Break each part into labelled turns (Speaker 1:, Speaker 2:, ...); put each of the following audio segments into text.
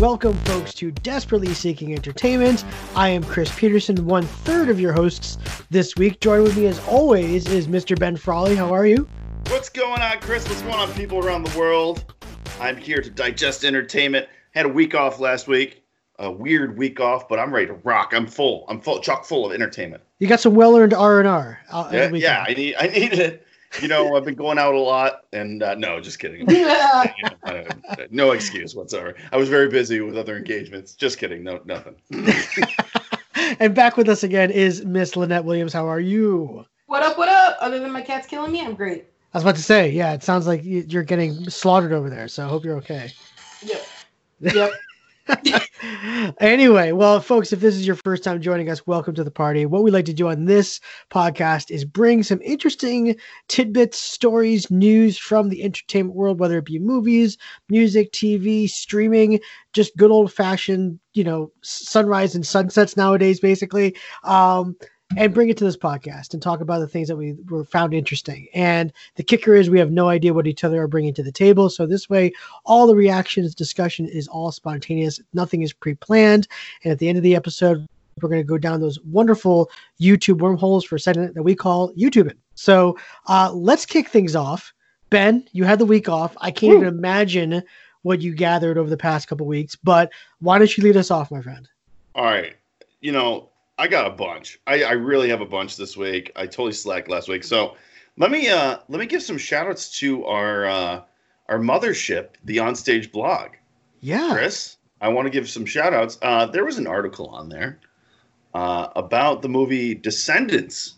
Speaker 1: Welcome, folks, to Desperately Seeking Entertainment. I am Chris Peterson, one third of your hosts this week. Joining with me, as always, is Mr. Ben Frawley. How are you?
Speaker 2: What's going on, Chris? What's going on, people around the world? I'm here to digest entertainment. Had a week off last week, a weird week off, but I'm ready to rock. I'm full. I'm full, chock full of entertainment.
Speaker 1: You got some well-earned R and R.
Speaker 2: Yeah, yeah. I need, I needed it. You know, I've been going out a lot, and uh, no, just kidding. Uh, no excuse whatsoever. I was very busy with other engagements. Just kidding. No, nothing.
Speaker 1: and back with us again is Miss Lynette Williams. How are you?
Speaker 3: What up? What up? Other than my cat's killing me, I'm great.
Speaker 1: I was about to say, yeah, it sounds like you- you're getting slaughtered over there. So I hope you're okay.
Speaker 3: Yep. Yep.
Speaker 1: anyway, well, folks, if this is your first time joining us, welcome to the party. What we like to do on this podcast is bring some interesting tidbits, stories, news from the entertainment world, whether it be movies, music, TV, streaming, just good old fashioned, you know, sunrise and sunsets nowadays, basically. Um, and bring it to this podcast and talk about the things that we were found interesting. And the kicker is we have no idea what each other are bringing to the table. So this way, all the reactions, discussion is all spontaneous. Nothing is pre-planned. And at the end of the episode, we're going to go down those wonderful YouTube wormholes for a segment that we call YouTubing. So uh, let's kick things off. Ben, you had the week off. I can't
Speaker 3: Woo.
Speaker 1: even imagine what you gathered over the past couple weeks. But why don't you lead us off, my friend?
Speaker 2: All right. You know, I got a bunch. I, I really have a bunch this week. I totally slacked last week. So let me uh let me give some shout outs to our uh our mothership, the onstage blog.
Speaker 1: Yeah.
Speaker 2: Chris, I want to give some shout outs. Uh there was an article on there uh about the movie Descendants.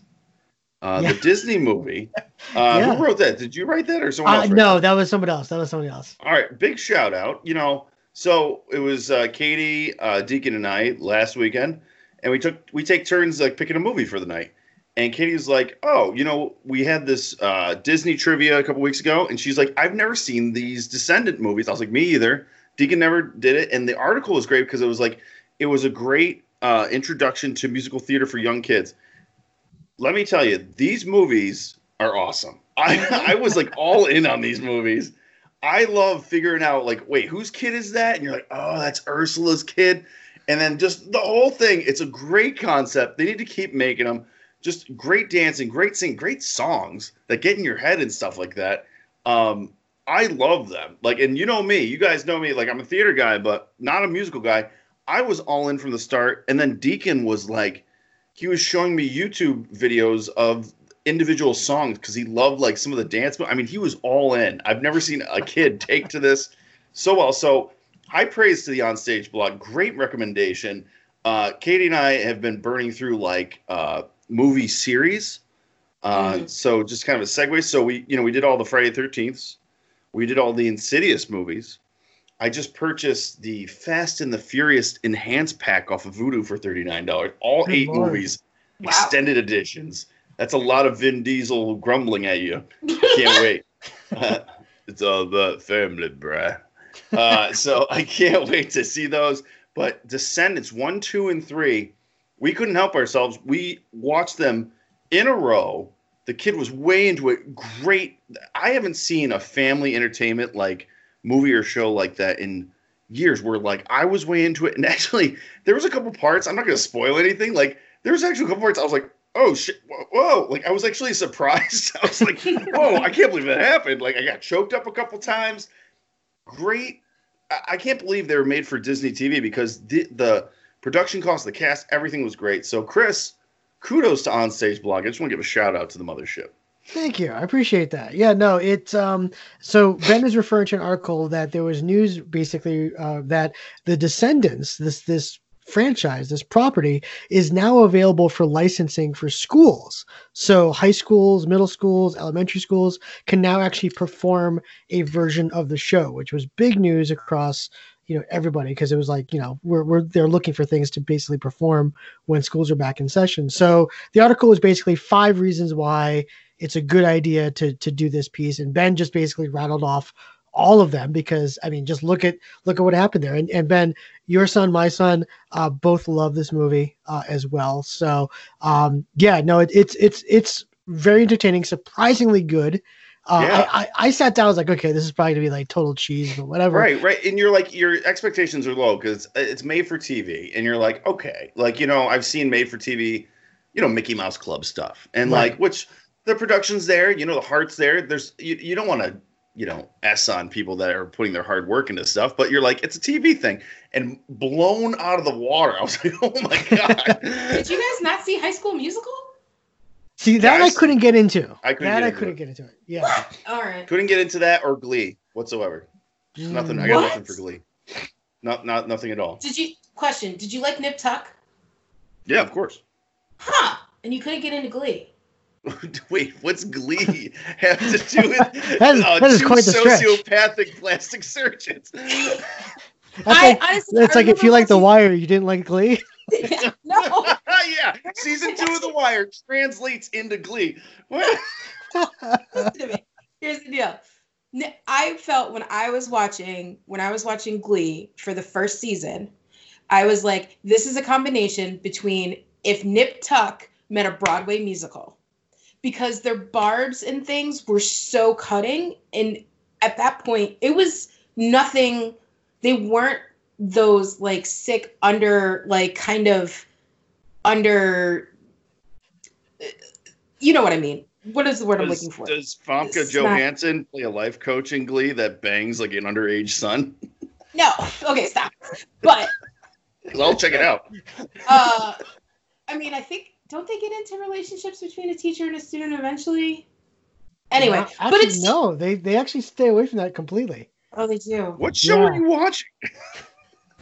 Speaker 2: Uh,
Speaker 1: Yeah.
Speaker 2: the Disney movie. Uh,
Speaker 1: Yeah.
Speaker 2: Who wrote that? Did you write that or someone
Speaker 1: Uh,
Speaker 2: else?
Speaker 1: no,
Speaker 2: that?
Speaker 1: that was somebody else. That was somebody else.
Speaker 2: All right, big shout out. You know, so it was uh, Katie, uh, Deacon, and I last weekend, and we took we take turns like picking a movie for the night. And Katie's like, "Oh, you know, we had this uh, Disney trivia a couple weeks ago," and she's like, "I've never seen these Descendant movies." I was like, "Me either." Deacon never did it, and the article was great because it was like it was a great uh, introduction to musical theater for young kids. Let me tell you, these movies are awesome. I I was like all in on these movies. I love figuring out like, wait, whose kid is that? And you're like, oh, that's Ursula's kid. And then just the whole thing. It's a great concept. They need to keep making them. Just great dancing, great singing, great songs that get in your head and stuff like that. Um, I love them. Like, and you know me, you guys know me. Like, I'm a theater guy, but not a musical guy. I was all in from the start. And then Deacon was like, he was showing me YouTube videos of individual songs because he loved like some of the dance. mo- I mean, he was all in. I've never seen a kid take to this so well. So high praise to the onstage blog. Great recommendation. Uh, Katie and I have been burning through like uh, movie series. Uh,
Speaker 3: Mhm.
Speaker 2: So just kind of a segue. So we, you know, we did all the Friday Thirteenths. We did all the Insidious movies. I just purchased the Fast and the Furious enhanced pack off of Vudu for thirty nine dollars. All
Speaker 1: Good
Speaker 2: eight
Speaker 1: lord.
Speaker 2: movies,
Speaker 3: Wow.
Speaker 2: extended editions. That's a lot of Vin Diesel grumbling at you. Can't wait. it's all about family, bruh. Uh, so I can't wait to see those. But Descendants one, two, and three, we couldn't help ourselves. We watched them in a row. The kid was way into it. Great. I haven't seen a family entertainment like movie or show like that in years. Where like I was way into it, and actually there was a couple parts. I'm not going to spoil anything. Like there was actually a couple parts. I was like, oh shit, whoa, whoa. Like I was actually surprised. I was like, whoa, I can't believe that happened. Like I got choked up a couple times. Great. I, can't believe they were made for Disney TV because the, the production cost, the cast, everything was great. So Chris, kudos to Onstage Blog. I just want to give a shout out to the mothership.
Speaker 1: Thank you. I appreciate that. Yeah, no, it's um so Ben is referring to an article that there was news basically uh, that the Descendants, this this franchise, this property is now available for licensing for schools. So high schools, middle schools, elementary schools can now actually perform a version of the show, which was big news across you know everybody because it was like you know we're, we're they're looking for things to basically perform when schools are back in session so the article was basically five reasons why it's a good idea to to do this piece and ben just basically rattled off all of them because i mean just look at look at what happened there and, and ben your son my son uh, both love this movie uh, as well so um, yeah no it, it's it's it's very entertaining surprisingly good Uh,
Speaker 2: Yeah.
Speaker 1: I, I I sat down. I was like, okay, this is probably gonna be like total cheese, but whatever.
Speaker 2: Right, right. And you're like, your expectations are low because it's made for TV. And you're like, okay. Like, you know, I've seen made for TV, you know, Mickey Mouse Club stuff. And
Speaker 1: Right.
Speaker 2: like, which the production's there, you know, the heart's there. There's, you, you don't want to, you know, S on people that are putting their hard work into stuff, but you're like, it's a TV thing. And blown out of the water. I was like, oh my God.
Speaker 3: Did you guys not see High School Musical?
Speaker 1: See that I couldn't get into.
Speaker 2: I couldn't
Speaker 1: that
Speaker 2: get
Speaker 1: I
Speaker 2: into
Speaker 1: couldn't
Speaker 2: it.
Speaker 1: get into it. Yeah.
Speaker 3: All right.
Speaker 2: Couldn't get into that or Glee whatsoever. Mm. Nothing. I got
Speaker 3: What?
Speaker 2: nothing for Glee. Not, not, nothing at all.
Speaker 3: Did you question? Did you like Nip Tuck?
Speaker 2: Yeah, of course.
Speaker 3: Huh? And you couldn't get into Glee.
Speaker 2: Wait, what's Glee have to do with
Speaker 1: That is-
Speaker 2: uh,
Speaker 1: that is
Speaker 2: two
Speaker 1: quite the stretch.
Speaker 2: sociopathic plastic surgeons?
Speaker 1: That's
Speaker 3: I
Speaker 1: like
Speaker 3: honestly,
Speaker 1: that's
Speaker 3: I
Speaker 1: like if you like The Wire, you didn't like Glee.
Speaker 3: no.
Speaker 2: yeah, season two of The Wire translates into Glee.
Speaker 3: Listen to me. Here's the deal. I felt when I was watching when I was watching Glee for the first season, I was like, this is a combination between if Nip Tuck met a Broadway musical. Because their barbs and things were so cutting. And at that point, it was nothing, they weren't those like sick under like kind of under you know what I mean. What is the word I'm looking for?
Speaker 2: does Famke
Speaker 3: It's not-
Speaker 2: Johansson play a life coach in Glee that bangs like an underage son?
Speaker 3: No. Okay, stop. But
Speaker 2: I'll check it out.
Speaker 3: uh I mean, I think don't they get into relationships between a teacher and a student eventually? Anyway,
Speaker 1: No,
Speaker 3: but it's
Speaker 1: no, they they actually stay away from that completely.
Speaker 3: Oh, they do.
Speaker 2: What show
Speaker 1: Yeah.
Speaker 2: are you watching?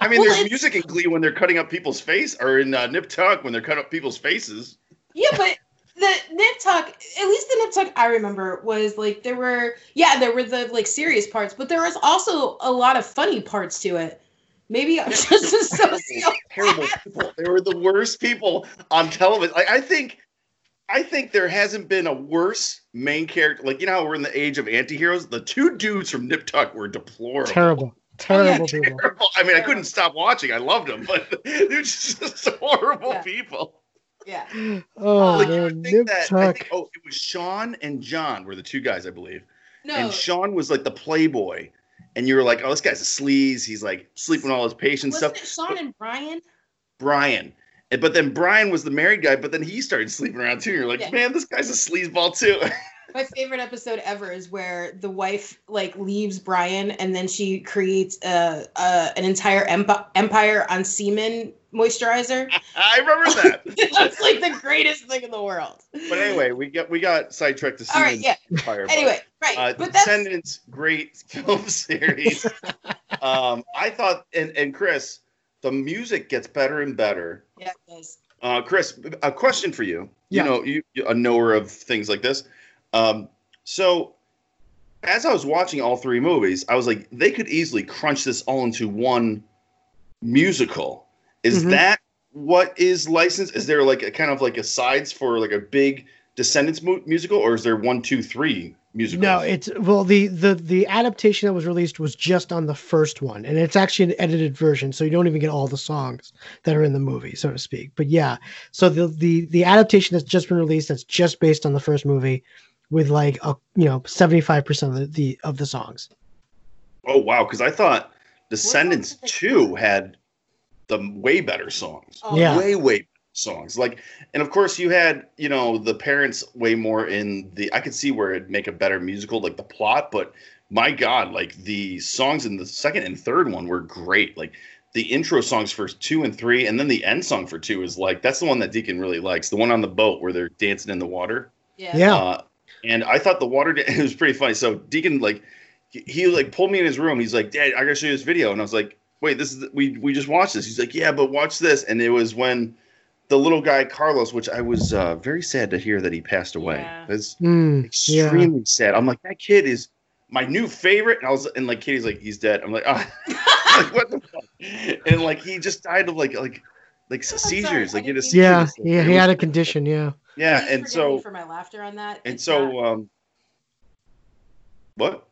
Speaker 2: I mean,
Speaker 3: Well,
Speaker 2: there's music in Glee when they're cutting up people's face, or in uh, Nip Tuck when they're cutting up people's faces.
Speaker 3: yeah, but the nip tuck, at least the nip tuck I remember was like there were yeah, there were the like serious parts, but there was also a lot of funny parts to it. Maybe I'm just a socio.
Speaker 2: terrible people. They were the worst people on television. Like I think, I think there hasn't been a worse main character. Like you know how we're in the age of antiheroes. The two dudes from Nip Tuck were deplorable.
Speaker 1: Terrible, oh, terrible people.
Speaker 2: Terrible. I mean, I couldn't stop watching. I loved them, but they're just horrible
Speaker 3: Yeah.
Speaker 2: people.
Speaker 3: Yeah.
Speaker 1: Oh
Speaker 2: Like
Speaker 1: man,
Speaker 2: would think
Speaker 1: Nip
Speaker 2: that. I
Speaker 1: Tuck.
Speaker 2: think, oh, it was Sean and John were the two guys, I believe.
Speaker 3: No.
Speaker 2: And Sean was like the playboy, and you were like, oh, this guy's a sleaze. He's like sleeping all his patients
Speaker 3: Wasn't
Speaker 2: stuff.
Speaker 3: it Sean and Brian?
Speaker 2: Brian. But then Brian was the married guy, but then he started sleeping around too. You're like,
Speaker 3: Yeah.
Speaker 2: man, this guy's a sleazeball too.
Speaker 3: My favorite episode ever is where the wife like leaves Brian and then she creates a, a an entire emp- empire on semen moisturizer.
Speaker 2: I remember that.
Speaker 3: That's like the greatest thing in the world.
Speaker 2: but anyway, we got we got sidetracked to
Speaker 3: all right,
Speaker 2: Siemens
Speaker 3: yeah.
Speaker 2: Empire. but,
Speaker 3: Anyway, right,
Speaker 2: uh,
Speaker 3: but that's
Speaker 2: Descendants, great film series. um, I thought, and and Chris, the music gets better and better.
Speaker 3: yeah, it does.
Speaker 2: Uh, Chris, a question for you.
Speaker 1: Yeah.
Speaker 2: You know, you you- a knower of things like this. Um, so, as I was watching all three movies, I was like, they could easily crunch this all into one musical. Is
Speaker 1: Mhm.
Speaker 2: that what is licensed? Is there like a kind of like a sides for like a big Descendants mu- musical, or is there one, two, three musicals?
Speaker 1: No, it's well the the the adaptation that was released was just on the first one, and it's actually an edited version, so you don't even get all the songs that are in the movie, so to speak. But yeah, so the the the adaptation that's just been released that's just based on the first movie, with like a you know seventy five percent of the, the of the songs.
Speaker 2: Oh wow, because I thought Descendants
Speaker 3: songs
Speaker 2: two had the way better songs.
Speaker 3: Oh,
Speaker 1: Yeah.
Speaker 2: way way better songs like and of course you had you know the parents way more in the i could see where it'd make a better musical like the plot but my god like the songs in the second and third one were great like the intro songs for two and three and then the end song for two is like that's the one that deacon really likes the one on the boat where they're dancing in the water
Speaker 3: Yeah.
Speaker 1: Yeah.
Speaker 2: uh, and I thought the water da- it was pretty funny. So Deacon like he, he like pulled me in his room. He's like, "Dad, I gotta show you this video." And I was like, "Wait, this is the, we we just watched this." He's like, "Yeah, but watch this." And it was when the little guy Carlos, which I was uh, very sad to hear that he passed away.
Speaker 3: Yeah.
Speaker 2: It's
Speaker 1: Mm, yeah.
Speaker 2: extremely sad. I'm like, that kid is my new favorite. And I was and like Katie's like, he's dead. I'm like, ah, like what the fuck? And like he just died of like like like
Speaker 3: sorry,
Speaker 2: seizures.
Speaker 3: I
Speaker 2: Like he had a seizure.
Speaker 1: Yeah, yeah, he had a condition. Yeah.
Speaker 2: Yeah,
Speaker 3: Please
Speaker 2: and so
Speaker 3: for my laughter on that.
Speaker 2: and
Speaker 3: It's
Speaker 2: so
Speaker 3: not-
Speaker 2: um what?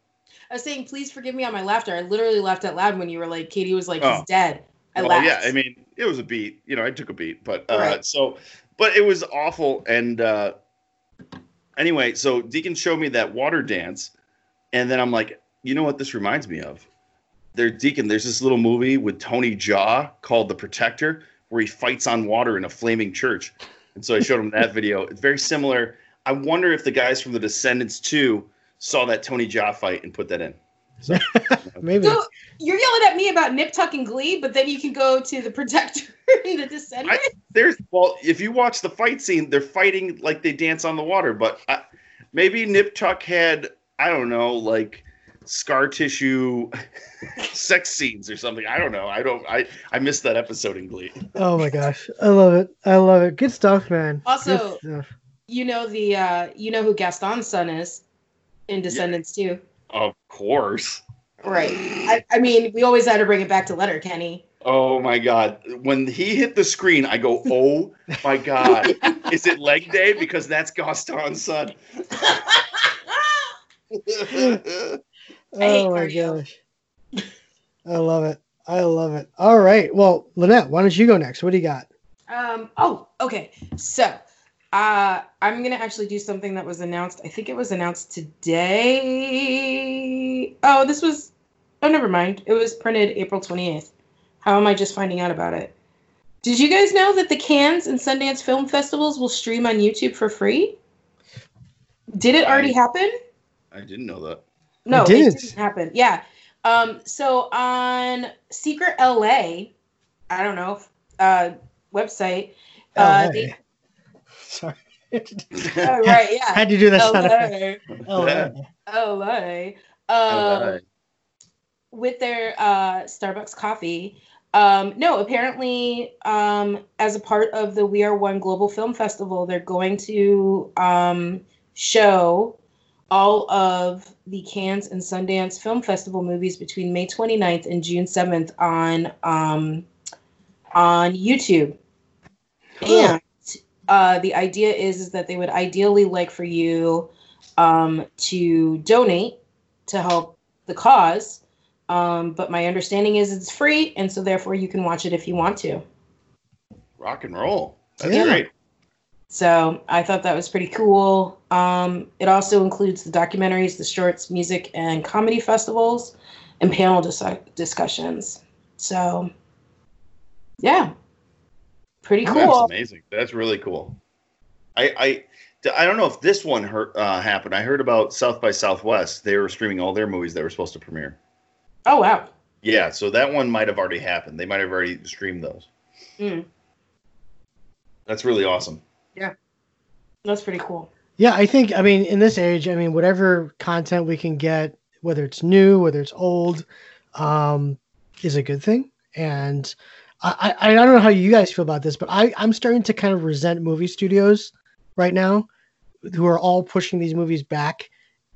Speaker 3: I was saying, please forgive me on my laughter. I literally laughed out loud when you were like, Katie was like,
Speaker 2: Oh.
Speaker 3: he's dead. I
Speaker 2: well,
Speaker 3: laughed.
Speaker 2: yeah, I mean, it was a beat. You know, I took a beat, but uh,
Speaker 3: Right.
Speaker 2: so, but it was awful, and uh, anyway, so Deacon showed me that water dance, and then I'm like, you know what this reminds me of? There, Deacon, there's this little movie with Tony Jaa called The Protector, where he fights on water in a flaming church. And so I showed him that video. It's very similar. I wonder if the guys from The Descendants 2 saw that Tony Jaa fight and put that in. So,
Speaker 1: Maybe.
Speaker 3: So you're yelling at me about Nip Tuck and Glee, but then you can go to the Protector and the Descendants.
Speaker 2: I, there's well, if you watch the fight scene, they're fighting like they dance on the water. But I, maybe Nip Tuck had I don't know, like scar tissue sex scenes or something. I don't know. I don't. I I missed that episode in Glee.
Speaker 1: Oh my gosh, I love it. I love it. Good stuff, man.
Speaker 3: Also-
Speaker 1: stuff.
Speaker 3: you know the uh you know who Gaston's son is in Descendants too.
Speaker 2: Of course.
Speaker 3: Right. I, I mean, we always had to bring it back to Letterkenny.
Speaker 2: Oh my god. When he hit the screen, I go, "Oh my god. Is it leg day because that's Gaston's son?"
Speaker 3: Hate
Speaker 1: Oh my
Speaker 3: cardio.
Speaker 1: gosh, I love it. I love it. All right. Well, Lynette, why don't you go next? What do you got?
Speaker 3: Um. Oh. Okay. So, uh, I'm gonna actually do something that was announced. I think it was announced today. Oh, this was. Oh, never mind. It was printed April 28th. How am I just finding out about it? Did you guys know that the Cannes and Sundance Film Festivals will stream on YouTube for free? Did it already happen?
Speaker 2: I didn't know that.
Speaker 3: No,
Speaker 1: It
Speaker 3: it
Speaker 1: didn't.
Speaker 3: didn't happen. Yeah. Um, so on Secret LA, I don't know, uh, website. Uh, they,
Speaker 1: Sorry.
Speaker 3: oh, right, yeah.
Speaker 1: Had you do that sound effect.
Speaker 3: LA.
Speaker 1: LA.
Speaker 3: LA. Um,
Speaker 2: Uh,
Speaker 3: with their uh, Starbucks coffee. Um, no, apparently, um, as a part of the We Are One Global Film Festival, they're going to um, show all of the Cannes and Sundance Film Festival movies between May 29th and June 7th on um, on YouTube.
Speaker 1: Huh.
Speaker 3: And uh, the idea is, is that they would ideally like for you um, to donate to help the cause. Um, but my understanding is it's free, and so therefore you can watch it if you want to.
Speaker 2: rock and roll. That's
Speaker 1: Yeah.
Speaker 2: great.
Speaker 3: So I thought that was pretty cool. Um, it also includes the documentaries, the shorts, music, and comedy festivals, and panel dis- discussions. So, yeah, pretty cool.
Speaker 2: That's amazing. That's really cool. I I I don't know if this one hurt, uh, happened. I heard about South by Southwest. They were streaming all their movies that were supposed to premiere.
Speaker 3: Oh wow.
Speaker 2: Yeah, so that one might have already happened. They might have already streamed those.
Speaker 3: Mm,
Speaker 2: That's really awesome.
Speaker 3: That's pretty cool.
Speaker 1: Yeah, I think I mean in this age, I mean whatever content we can get, whether it's new, whether it's old, um, is a good thing. And I, I I don't know how you guys feel about this, but I I'm starting to kind of resent movie studios right now, who are all pushing these movies back,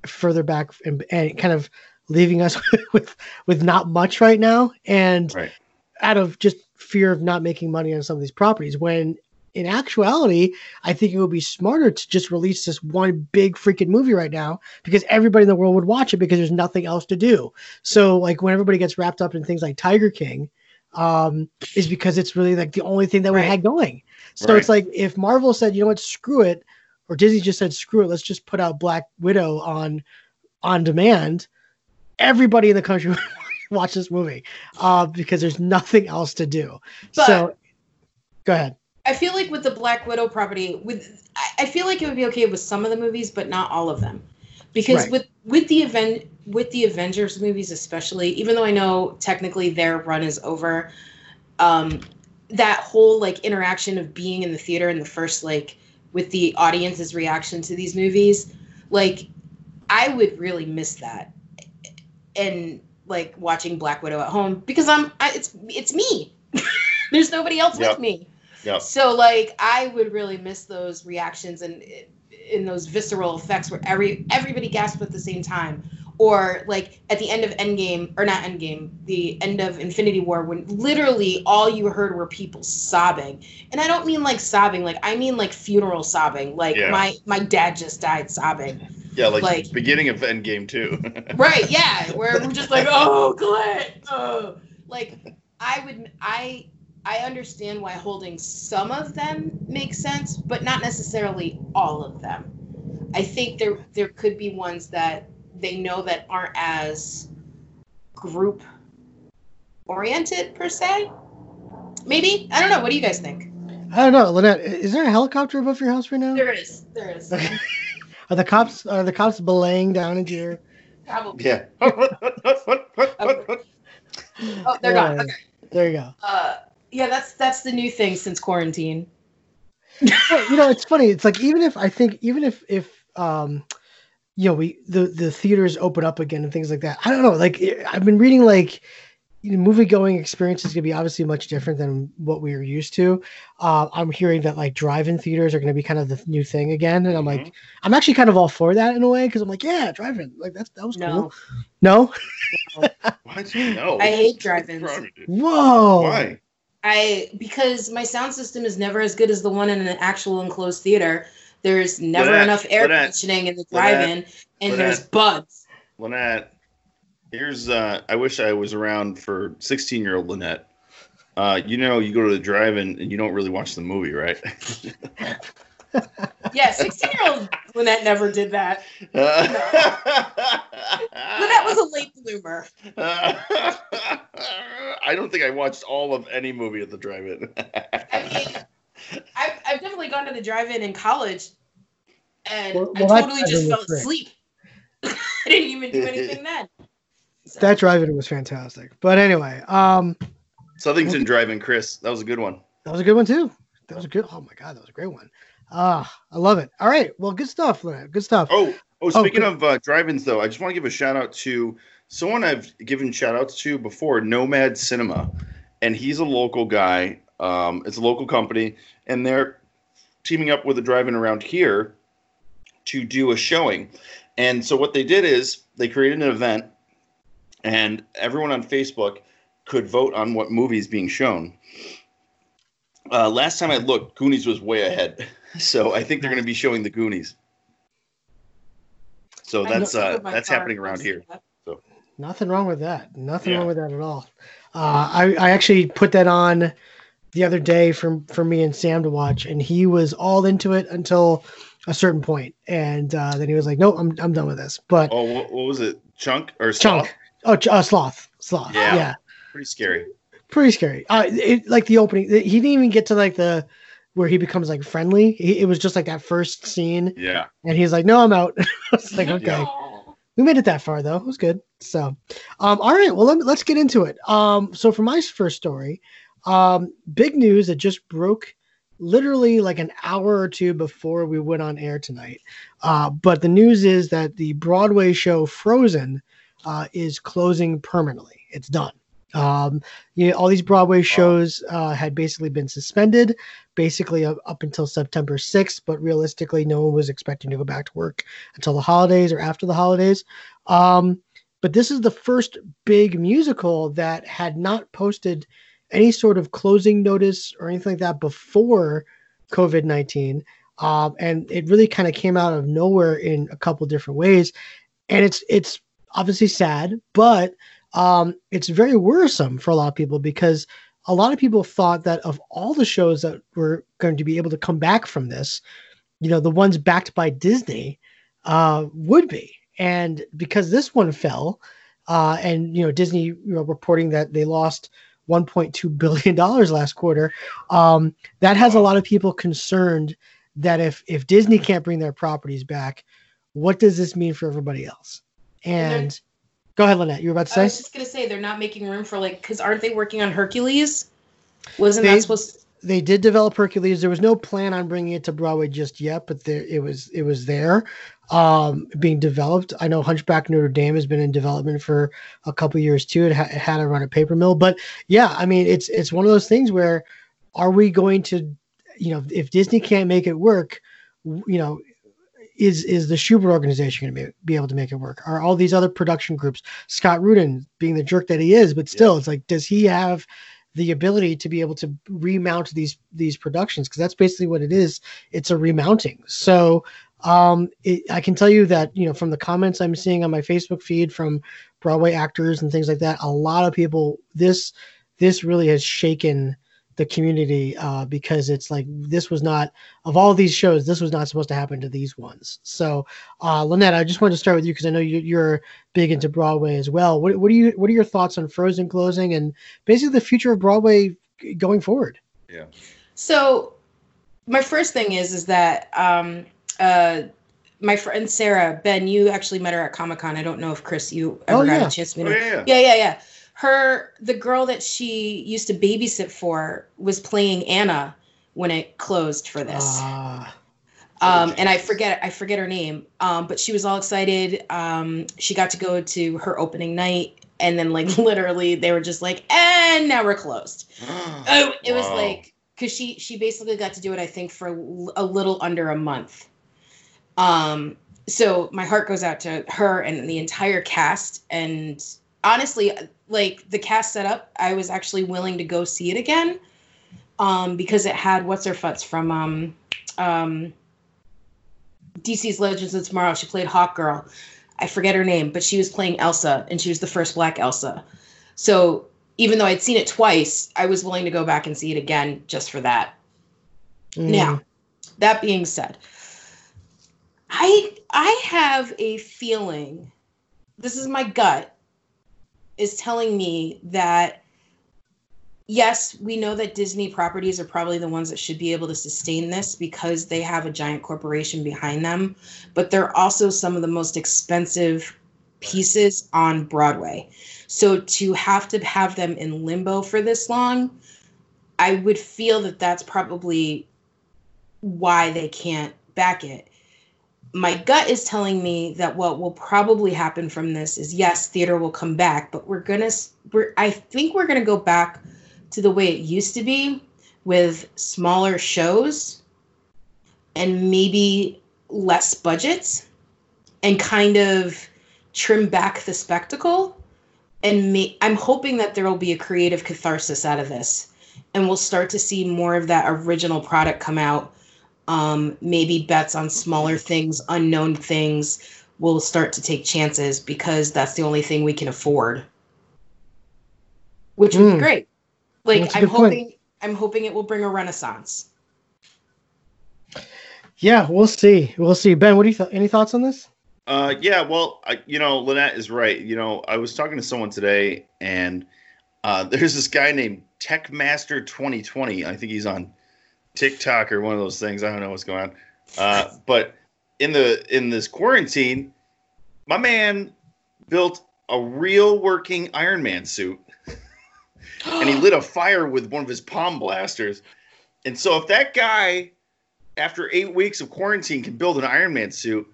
Speaker 1: further back, and, and kind of leaving us with with not much right now. And
Speaker 2: Right.
Speaker 1: out of just fear of not making money on some of these properties when in actuality i think it would be smarter to just release this one big freaking movie right now because everybody in the world would watch it because there's nothing else to do so like when everybody gets wrapped up in things like tiger king um is because it's really like the only thing that we had going so
Speaker 2: Right.
Speaker 1: it's like if marvel said you know what screw it or disney just said screw it let's just put out black widow on on demand everybody in the country would watch this movie uh, because there's nothing else to do.
Speaker 3: But-
Speaker 1: so, go ahead.
Speaker 3: I feel like with the Black Widow property, with I- I feel like it would be okay with some of the movies, but not all of them, because
Speaker 1: Right.
Speaker 3: with with the event with the Avengers movies especially, even though I know technically their run is over, um, that whole like interaction of being in the theater in the first like with the audience's reaction to these movies, like I would really miss that, and like watching Black Widow at home because I'm I, it's it's me. There's nobody else
Speaker 2: Yep.
Speaker 3: with me.
Speaker 2: Yep.
Speaker 3: So like I would really miss those reactions and in those visceral effects where every everybody gasped at the same time. Or like at the end of Endgame or not Endgame, the end of Infinity War when literally all you heard were people sobbing. And I don't mean like sobbing, like I mean like funeral sobbing. Like
Speaker 2: Yeah.
Speaker 3: my my dad just died sobbing.
Speaker 2: Yeah, like,
Speaker 3: Like-
Speaker 2: beginning of Endgame too.
Speaker 3: Right, yeah. Where we're just like, oh Clint. Oh like I would I I understand why holding some of them makes sense, but not necessarily all of them. I think there there could be ones that they know that aren't as group oriented per se. Maybe I don't know. What do you guys think?
Speaker 1: I don't know, Lynette. Is there a helicopter above your house right now?
Speaker 3: There is. There is.
Speaker 1: Are the cops are the cops belaying down into your?
Speaker 3: Probably.
Speaker 2: Yeah.
Speaker 3: Oh, they're
Speaker 1: Yeah.
Speaker 3: gone. Okay.
Speaker 1: There you go.
Speaker 3: Uh, yeah, that's that's the new thing since quarantine.
Speaker 1: Well, you know, it's funny. It's like even if I think even if if um, you know, we the the theaters open up again and things like that. I don't know. Like I've been reading like you know, movie going experience is going to be obviously much different than what we were used to. Uh, I'm hearing that like drive-in theaters are going to be kind of the new thing again, and I'm like, I'm actually kind of all for that in a way because I'm like, yeah, drive-in, like that's that was
Speaker 3: No.
Speaker 1: cool. No,
Speaker 2: What? No.
Speaker 3: I hate drive-ins.
Speaker 2: What's wrong with you?
Speaker 1: whoa,
Speaker 2: Why?
Speaker 3: I because my sound system is never as good as the one in an actual enclosed theater. There's never
Speaker 2: Lynette,
Speaker 3: enough air
Speaker 2: Lynette,
Speaker 3: conditioning in the drive-in, and
Speaker 2: Lynette.
Speaker 3: there's bugs.
Speaker 2: Lynette, here's uh I wish I was around for 16 year old Lynette. Uh, you know, you go to the drive-in and you don't really watch the movie, right?
Speaker 3: Yeah, 16-year-old Lynette never did that. Lynette was a late bloomer.
Speaker 2: I don't think I watched all of any movie at the drive-in.
Speaker 3: I mean, I've, I've definitely gone to the drive-in in college, and
Speaker 1: Well-
Speaker 3: I
Speaker 1: well, that
Speaker 3: totally just fell asleep. I didn't even do anything then. So,
Speaker 1: that drive-in was fantastic. But anyway, um,
Speaker 2: Southington Drive-in, Chris. That was a good one.
Speaker 1: that was a good one too. That was a good. Oh my god, that was a great one. Ah, I love it. All right, well, good stuff, Lynette. Good stuff.
Speaker 2: Oh, oh. Speaking
Speaker 1: good.
Speaker 2: of uh, drive-ins, though, I just want to give a shout out to someone I've given shout outs to before, Nomad Cinema, and he's a local guy. Um, it's a local company, and they're teaming up with a drive-in around here to do a showing. And so what they did is they created an event, and everyone on Facebook could vote on what movie is being shown. Uh, last time I looked, Goonies was way ahead, so I think they're going to be showing the Goonies. So that's uh, that's happening around here.
Speaker 3: So.
Speaker 1: Nothing wrong with that. Nothing
Speaker 2: Yeah.
Speaker 1: wrong with that at all. Uh, I I actually put that on the other day for for me and Sam to watch, and he was all into it until a certain point, and uh, then he was like, "No, I'm I'm done with this." But
Speaker 2: Oh, what, what was it? Chunk or Sloth?
Speaker 1: chunk, oh, ch- uh, sloth, sloth,
Speaker 2: Yeah.
Speaker 1: yeah.
Speaker 2: Pretty scary.
Speaker 1: pretty scary. Uh, it, like the opening, he didn't even get to like the where he becomes like friendly. He, it was just like that first scene,
Speaker 2: Yeah.
Speaker 1: and he's like, "No, I'm out." I was like, "Okay."
Speaker 3: No.
Speaker 1: we made it that far though. It was good. So, um, all right. Well, let let's get into it. Um, so for my first story, um, big news that just broke literally like an hour or two before we went on air tonight. Uh, but the news is that the Broadway show Frozen uh, is closing permanently. It's done. Um, you know, all these Broadway shows uh, had basically been suspended, basically up, up until September 6th. But realistically, no one was expecting to go back to work until the holidays or after the holidays. Um, but this is the first big musical that had not posted any sort of closing notice or anything like that before COVID 19. Um, and it really kind of came out of nowhere in a couple different ways. And it's it's obviously sad, but um, it's very worrisome for a lot of people because a lot of people thought that of all the shows that were going to be able to come back from this, you know, the ones backed by Disney uh, would be. And because this one fell, uh, and you know Disney, you know, reporting that they lost 1.2 billion dollars last quarter, um, that has a lot of people concerned that if if Disney can't bring their properties back, what does this mean for everybody else?
Speaker 3: And
Speaker 1: go ahead, Lynette. You were about to say.
Speaker 3: I was just gonna say they're not making room for like because aren't they working on Hercules? Wasn't
Speaker 1: They-
Speaker 3: that supposed? To,
Speaker 1: they did develop Hercules. There was no plan on bringing it to Broadway just yet, but there it was. It was there, um, being developed. I know Hunchback Notre Dame has been in development for a couple years too. It, ha- it had to run a paper mill, but yeah, I mean, it's it's one of those things where are we going to, you know, if Disney can't make it work, you know, is is the Shubert organization going to be, be able to make it work? Are all these other production groups, Scott Rudin being the jerk that he is, but still, it's like, does he have the ability to be able to remount these these productions? Because that's basically what it is. It's a remounting. So um, it, I can tell you that you know from the comments I'm seeing on my Facebook feed from Broadway actors and things like that, a lot of people this this really has shaken the community uh, because it's like this was not of all these shows this was not supposed to happen to these ones so uh, lynette i just wanted to start with you because i know you, are big into broadway as well what, what do you what are your thoughts on frozen closing and basically the future of broadway going forward
Speaker 2: yeah
Speaker 3: so my first thing is is that um, uh, my friend Sarah, Ben, you actually met her at Comic Con. I don't know if Chris, you ever oh, got yeah. a chance to meet her. Oh, yeah. yeah, yeah, yeah. Her, the girl that she used to babysit for, was playing Anna when it closed for this. Uh, um, and I forget, I forget her name. Um, but she was all excited. Um, she got to go to her opening night, and then like literally, they were just like, and now we're closed. oh, it wow. was like because she she basically got to do it, I think, for a little under a month um, so my heart goes out to her and the entire cast. And honestly, like the cast setup, I was actually willing to go see it again um, because it had what's her futz from um, um, DC's Legends of Tomorrow. She played Hawkgirl. I forget her name, but she was playing Elsa, and she was the first Black Elsa. So even though I'd seen it twice, I was willing to go back and see it again just for that. Mm. Now, that being said, I I have a feeling this is my gut is telling me that yes, we know that Disney properties are probably the ones that should be able to sustain this because they have a giant corporation behind them, but they're also some of the most expensive pieces on Broadway. So to have to have them in limbo for this long, I would feel that that's probably why they can't back it my gut is telling me that what will probably happen from this is yes, theater will come back, but we're gonna we're I think we're gonna go back to the way it used to be with smaller shows and maybe less budgets and kind of trim back the spectacle. And me, I'm hoping that there will be a creative catharsis out of this and we'll start to see more of that original product come out um, maybe bets on smaller things, unknown things. We'll start to take chances because that's the only thing we can afford, which would be hmm. great. Like I'm hoping, point. I'm hoping it will bring a renaissance.
Speaker 1: Yeah, we'll see. We'll see. Ben, what do you th- any thoughts on this?
Speaker 2: Uh, yeah, well, I, you know, Lynette is right. You know, I was talking to someone today, and uh, there's this guy named Techmaster 2020. I think he's on TikTok or one of those things. I don't know what's going on. Uh, but in the in this quarantine, my man built a real working Iron Man suit, and he lit a fire with one of his palm blasters. And so, if that guy, after eight weeks of quarantine, can build an Iron Man suit,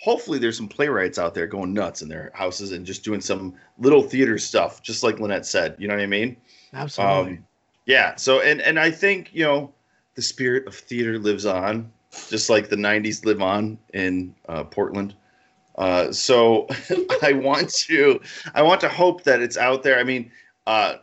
Speaker 2: hopefully there's some playwrights out there going nuts in their houses and just doing some little theater stuff, just like Lynette said. You know what I mean?
Speaker 1: Absolutely. Um,
Speaker 2: yeah. So, and and I think you know the spirit of theater lives on, just like the '90s live on in uh, Portland. Uh, so I want to, I want to hope that it's out there. I mean, uh,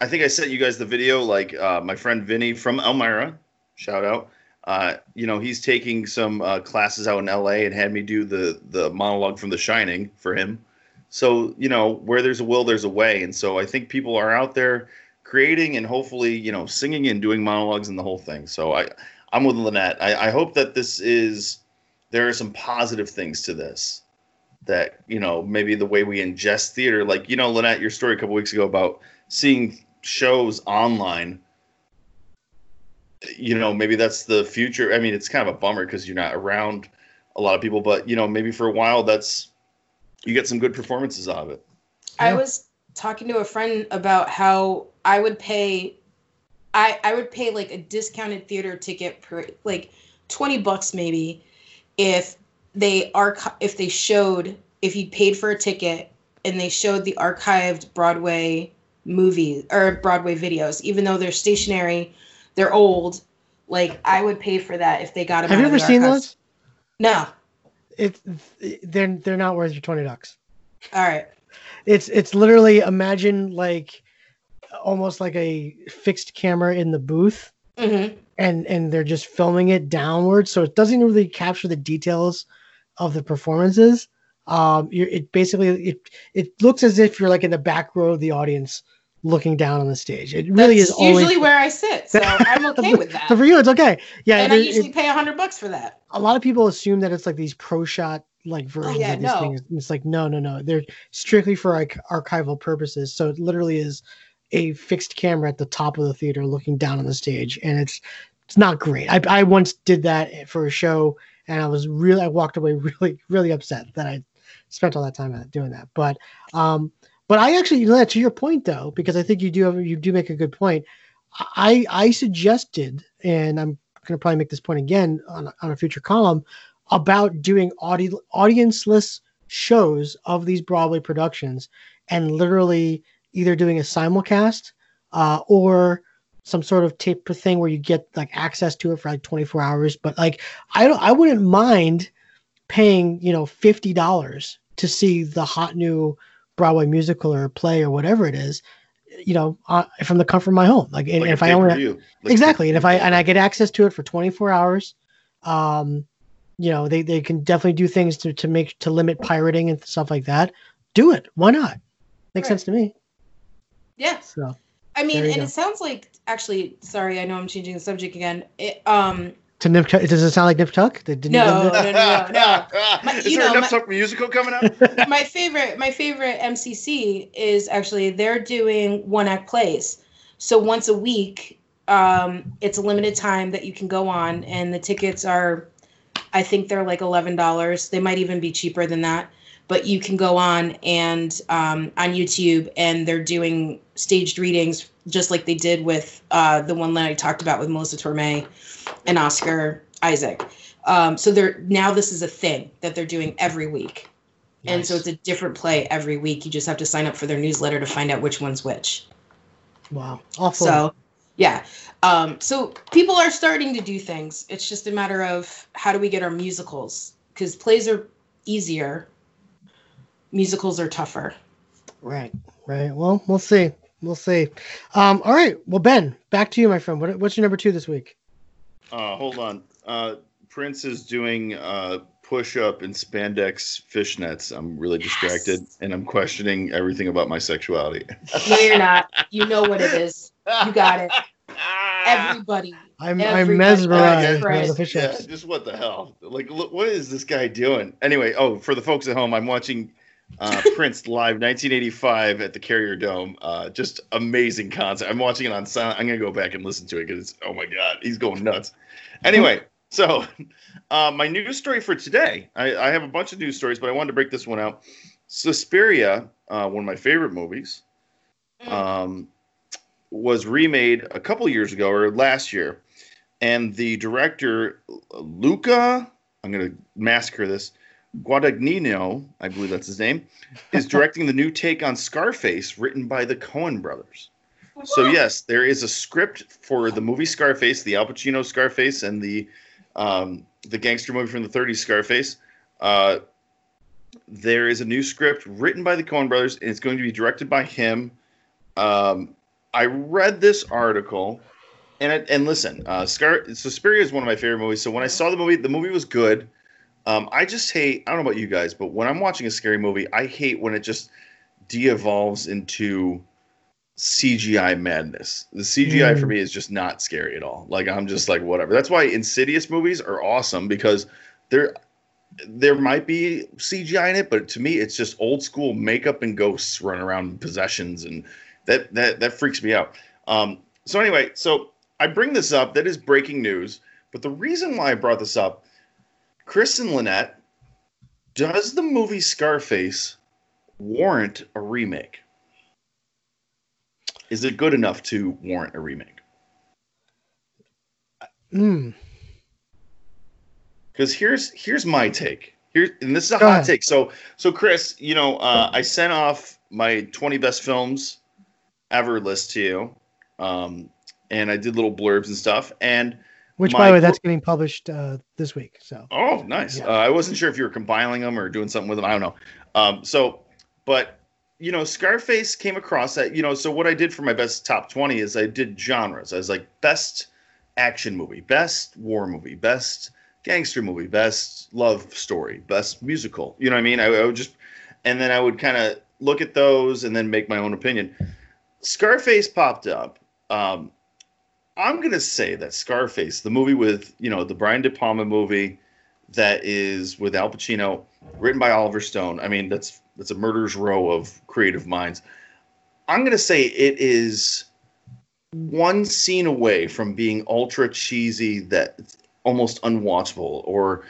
Speaker 2: I think I sent you guys the video. Like uh, my friend Vinny from Elmira, shout out. Uh, you know, he's taking some uh, classes out in LA and had me do the the monologue from The Shining for him. So you know, where there's a will, there's a way, and so I think people are out there creating and hopefully you know singing and doing monologues and the whole thing. So I I'm with Lynette. I, I hope that this is there are some positive things to this that you know maybe the way we ingest theater like you know lynette your story a couple weeks ago about seeing shows online you know maybe that's the future i mean it's kind of a bummer because you're not around a lot of people but you know maybe for a while that's you get some good performances out of it
Speaker 3: i was talking to a friend about how I would pay I I would pay like a discounted theater ticket per like 20 bucks maybe if they arch- if they showed if you paid for a ticket and they showed the archived Broadway movies or Broadway videos even though they're stationary they're old like I would pay for that if they got them
Speaker 1: Have you ever seen those?
Speaker 3: No.
Speaker 1: It's they're they're not worth your 20 bucks.
Speaker 3: All right.
Speaker 1: It's it's literally imagine like almost like a fixed camera in the booth.
Speaker 3: Mm-hmm.
Speaker 1: And and they're just filming it downward, so it doesn't really capture the details of the performances. Um, you're it basically it it looks as if you're like in the back row of the audience looking down on the stage. It really
Speaker 3: That's
Speaker 1: is only
Speaker 3: usually where I sit, so I'm okay with that.
Speaker 1: so for you it's okay. Yeah,
Speaker 3: and I usually
Speaker 1: it-
Speaker 3: pay a hundred bucks for that.
Speaker 1: a lot of people assume that it's like these pro shot like versions
Speaker 3: Oh, yeah,
Speaker 1: of these
Speaker 3: no.
Speaker 1: things. And it's like no, no, no. They're strictly for like archival purposes. So it literally is a fixed camera at the top of the theater looking down on the stage, and it's it's not great. I I once did that for a show, and I was really I walked away really really upset that I spent all that time doing that. But um, but I actually you know, to your point though, because I think you do have you do make a good point. I I suggested, and I'm going to probably make this point again on, on a future column about doing audi- audienceless shows of these Broadway productions and literally either doing a simulcast uh, or some sort of tape thing where you get like access to it for like 24 hours. But like, I don't, I wouldn't mind paying, you know, $50 to see the hot new Broadway musical or play or whatever it is, you know, uh, from the comfort of my home. Like, and
Speaker 2: Like a
Speaker 1: if I only.
Speaker 2: Like
Speaker 1: exactly and if i and i get access to it for 24 hours um you know they, they can definitely do things to, to make to limit pirating and stuff like that do it why not makes
Speaker 3: Right.
Speaker 1: sense to me
Speaker 3: Yeah.
Speaker 1: so
Speaker 3: I mean, and
Speaker 1: go.
Speaker 3: it sounds like actually. Sorry, I know I'm changing the subject again. It, um,
Speaker 1: to nip Tuck- does it sound like nip tuck They didn't
Speaker 3: No. no, no, no. My-
Speaker 2: Is there
Speaker 3: know,
Speaker 2: enough
Speaker 3: my-
Speaker 2: Tuck musical coming out?
Speaker 3: my favorite, my favorite MCC is actually they're doing one act plays. So once a week, um, it's a limited time that you can go on, and the tickets are, I think they're like eleven dollars. They might even be cheaper than that. But you can go on and um, on YouTube, and they're doing staged readings just like they did with uh, the one that I talked about with Melissa Torme and Oscar Isaac. Um, so they're now this is a thing that they're doing every week. And so it's a different play every week. You just have to sign up for their newsletter to find out which one's which.
Speaker 1: wow awful
Speaker 3: So, yeah. Um, so people are starting to do things. It's just a matter of how do we get our musicals? Because plays are easier, musicals are tougher.
Speaker 1: right right well we'll see we'll see um all right well ben back to you my friend what, what's your number two this week
Speaker 2: Uh, hold on. Uh, Prince is doing uh, push up in spandex fishnets. I'm really distracted and I'm questioning everything about my sexuality.
Speaker 3: No, you're not. You know what it is. You got it. Everybody.
Speaker 1: i'm i'm mesmerized by the fish
Speaker 2: Yeah, just what the hell? Like, look, what is this guy doing? Anyway, oh, for the folks at home, I'm watching uh, Prince live 1985 at the Carrier Dome. Uh, just amazing concert. I'm watching it on silent. I'm gonna go back and listen to it because oh my god, he's going nuts. Anyway, so uh, my news story for today. I, I have a bunch of news stories, but I wanted to break this one out. Suspiria, uh, one of my favorite movies, um, was remade a couple years ago or last year, and the director Luca, I'm to massacre this, Guadagnino, I believe that's his name, is directing the new take on Scarface, written by the Coen brothers. So yes, there is a script for the movie Scarface, the Al Pacino Scarface, and the um, the gangster movie from the 30s Scarface. Uh, there is a new script written by the Coen brothers, and it's going to be directed by him. Um, I read this article, and it, and listen, uh, Scar Suspiria is one of my favorite movies. So when I saw the movie, the movie was good. Um, I just hate. I don't know about you guys, but when I'm watching a scary movie, I hate when it just de-evolves into CGI madness. The CGI for
Speaker 1: Mm.
Speaker 2: me is just not scary at all. Like I'm just like whatever. That's why Insidious movies are awesome because they're there might be CGI in it, but to me it's just old school makeup and ghosts running around in possessions and that that that freaks me out. Um, so anyway, so I bring this up. That is breaking news. But the reason why I brought this up, Chris and Lynette, does the movie Scarface warrant a remake? Is it good enough to warrant a remake?
Speaker 1: Mm.
Speaker 2: Because here's here's my take. Here and this is a
Speaker 1: Go
Speaker 2: hot
Speaker 1: ahead.
Speaker 2: take. So so Chris, you know, uh, I sent off my 20 best films ever list to you, um, and I did little blurbs and stuff. And
Speaker 1: which
Speaker 2: My
Speaker 1: by the way that's getting published uh this week so
Speaker 2: Oh, nice.
Speaker 1: Yeah.
Speaker 2: Uh, I wasn't sure if you were compiling them or doing something with them. I don't know. Um, so, but you know, Scarface came across that. You know, so what I did for my best top twenty is I did genres. I was like best action movie, best war movie, best gangster movie, best love story, best musical. You know what I mean? I, I would just, and then I would kind of look at those and then make my own opinion. Scarface popped up. Um, I'm gonna say that Scarface, the movie with you know the Brian De Palma movie, that is with Al Pacino, written by Oliver Stone. I mean, that's that's a murder's row of creative minds. I'm gonna say it is one scene away from being ultra cheesy that almost unwatchable. Or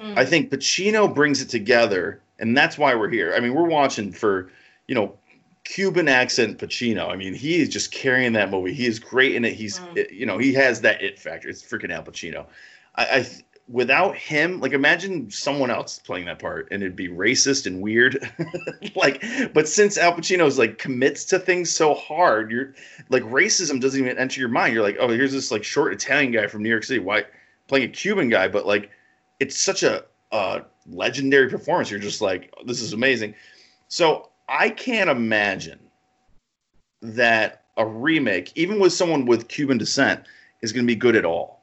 Speaker 3: Mm.
Speaker 2: I think Pacino brings it together, and that's why we're here. I mean, we're watching for you know Cuban accent Pacino. I mean, he is just carrying that movie. He is great in it. He's
Speaker 3: Mm.
Speaker 2: you know he has that it factor. It's freaking Al Pacino. I, I without him, like imagine someone else playing that part, and it'd be racist and weird. like, but since Al Pacino's like commits to things so hard, you're like racism doesn't even enter your mind. You're like, oh, here's this like short Italian guy from New York City, why playing a Cuban guy, but like it's such a uh, legendary performance. You're just like, this is amazing. So I can't imagine that a remake, even with someone with Cuban descent, is going to be good at all.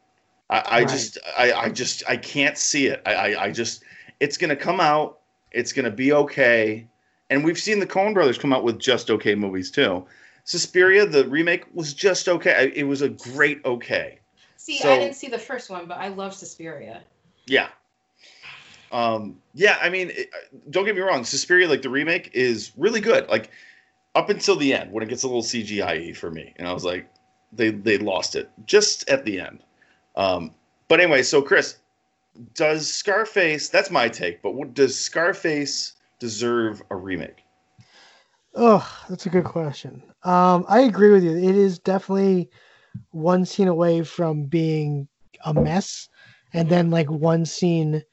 Speaker 2: I, I
Speaker 1: Right.
Speaker 2: just, I, I just, I can't see it. I, I, I just, it's going to come out. It's going to be okay. And we've seen the Coen Brothers come out with just okay movies too. Suspiria, the remake, was just okay. It was a great okay.
Speaker 3: See,
Speaker 2: So-
Speaker 3: I didn't see the first one, but I love Suspiria.
Speaker 2: Yeah. Um, yeah, I mean, it, don't get me wrong. Suspiria, like the remake, is really good. Like up until the end, when it gets a little CGI for me, and I was like, they they lost it just at the end. Um, but anyway, so Chris, does Scarface? That's my take. But what, does Scarface deserve a remake?
Speaker 1: Oh, that's a good question. Um, I agree with you. It is definitely one scene away from being a mess, and then like one scene,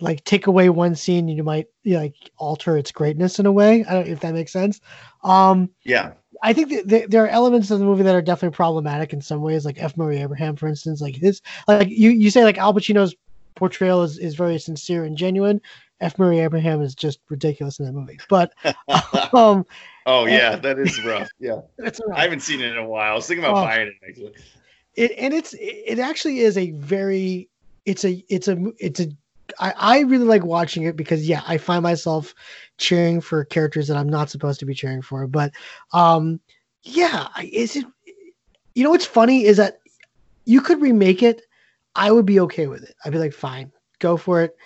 Speaker 1: like take away one scene, you might like alter its greatness in a way. I don't know if that makes sense. Um,
Speaker 2: Yeah,
Speaker 1: I think that th- there are elements of the movie that are definitely problematic in some ways, like F. Murray Abraham, for instance. Like his, like you, you say, like Al Pacino's portrayal is, is very sincere and genuine. F. Murray Abraham is just ridiculous in that movie. But um,
Speaker 2: oh yeah, that is rough. Yeah,
Speaker 1: it's
Speaker 2: I haven't seen it in a while. I was thinking about
Speaker 1: Oh.
Speaker 2: buying it actually.
Speaker 1: it and it's it actually is a very it's a it's a it's a I, I really like watching it because yeah I find myself cheering for characters that I'm not supposed to be cheering for but um yeah is it you know what's funny is that you could remake it I would be okay with it I'd be like fine go for it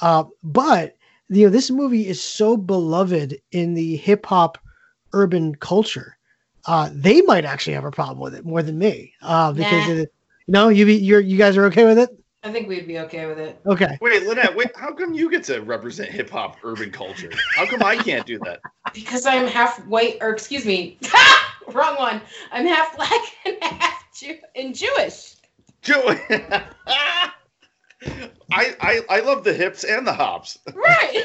Speaker 1: uh but you know this movie is so beloved in the hip hop urban culture uh, they might actually have a problem with it more than me. Uh, because
Speaker 3: Nah.
Speaker 1: the, no, you be, you're you guys are okay with it.
Speaker 3: I think we'd be okay with it.
Speaker 1: Okay,
Speaker 2: Wait, Lynette, wait, how come you get to represent hip hop urban culture? How come I can't do that?
Speaker 3: Because I'm half white, or excuse me, wrong one. I'm half black and half Jew- and Jewish.
Speaker 2: Joe, I, I I love the hips and the hops.
Speaker 3: Right.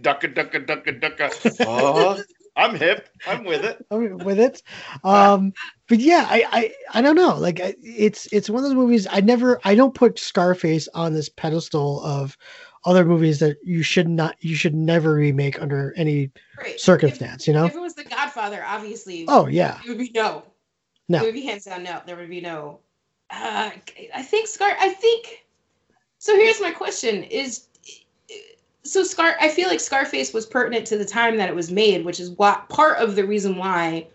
Speaker 2: Ducka ducka ducka ducka. Uh, I'm hip. I'm with it.
Speaker 1: I'm with it. Um, but yeah, I, I I don't know. Like it's it's one of those movies. I never I don't put Scarface on this pedestal of other movies that you should not you should never remake under any
Speaker 3: right.
Speaker 1: circumstance. You know?
Speaker 3: If it was The Godfather, obviously,
Speaker 1: Oh yeah,
Speaker 3: it would be no.
Speaker 1: No.
Speaker 3: It would be hands down no. There would be no. Uh, I think Scar. I think. So here's my question: Is so Scar? I feel like Scarface was pertinent to the time that it was made, which is what part of the reason why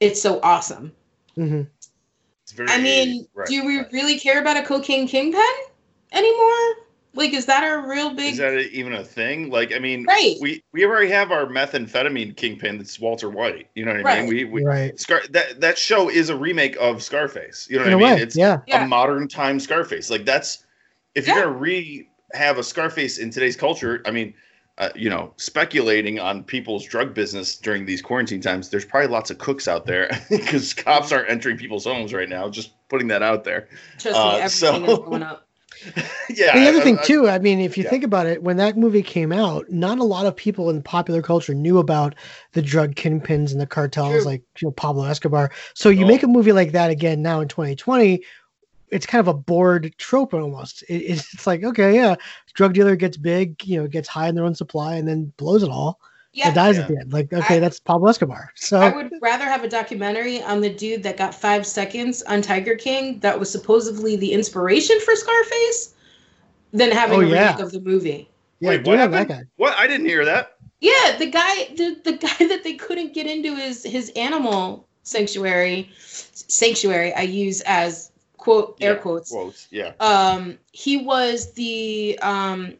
Speaker 3: it's so awesome.
Speaker 1: Hmm
Speaker 2: It's very.
Speaker 3: I mean,
Speaker 2: right,
Speaker 3: do we
Speaker 2: right.
Speaker 3: really care about a cocaine kingpin anymore? Like, is that a real big?
Speaker 2: Is that even a thing? Like, I mean,
Speaker 3: Right.
Speaker 2: we we already have our methamphetamine kingpin. That's Walter White. You know what I
Speaker 3: Right.
Speaker 2: mean? We, we
Speaker 1: right.
Speaker 2: Scar that that show is a remake of Scarface. You know
Speaker 1: In
Speaker 2: what
Speaker 1: a
Speaker 2: I mean?
Speaker 1: way,
Speaker 2: It's
Speaker 1: yeah.
Speaker 3: Yeah.
Speaker 2: a modern time Scarface. Like that's if
Speaker 3: Yeah.
Speaker 2: you're gonna re have a Scarface in today's culture. I mean, uh, you know, speculating on people's drug business during these quarantine times. There's probably lots of cooks out there because cops aren't entering people's homes right now. Just putting that out there.
Speaker 3: Trust
Speaker 2: uh,
Speaker 3: me, everything
Speaker 2: so-
Speaker 3: is going up.
Speaker 2: yeah.
Speaker 1: the other
Speaker 2: I-
Speaker 1: thing
Speaker 2: I-
Speaker 1: too, I mean, if you
Speaker 2: yeah.
Speaker 1: think about it, when that movie came out, not a lot of people in popular culture knew about the drug kingpins and the cartels,
Speaker 3: True.
Speaker 1: like you know Pablo Escobar. So you
Speaker 2: Oh.
Speaker 1: make a movie like that again now in 2020, it's kind of a bored trope almost. It, it's, it's like okay, yeah, drug dealer gets big, you know, gets high in their own supply and then blows it all
Speaker 3: Yeah,
Speaker 1: and dies
Speaker 2: Yeah.
Speaker 1: at the end. Like okay,
Speaker 3: I-
Speaker 1: that's Pablo Escobar. So
Speaker 3: I would rather have a documentary on the dude that got five seconds on Tiger King that was supposedly the inspiration for Scarface than having
Speaker 1: Oh,
Speaker 3: a
Speaker 1: yeah.
Speaker 3: remake of the movie.
Speaker 1: yeah,
Speaker 2: Wait, what
Speaker 1: it that
Speaker 2: happened?
Speaker 1: guy.
Speaker 2: What? I didn't hear that.
Speaker 3: Yeah, the guy, the, the guy that they couldn't get into his his animal sanctuary, sanctuary. I use as quote air
Speaker 2: Yeah,
Speaker 3: quotes.
Speaker 2: Quotes. Yeah.
Speaker 3: Um, he was the um,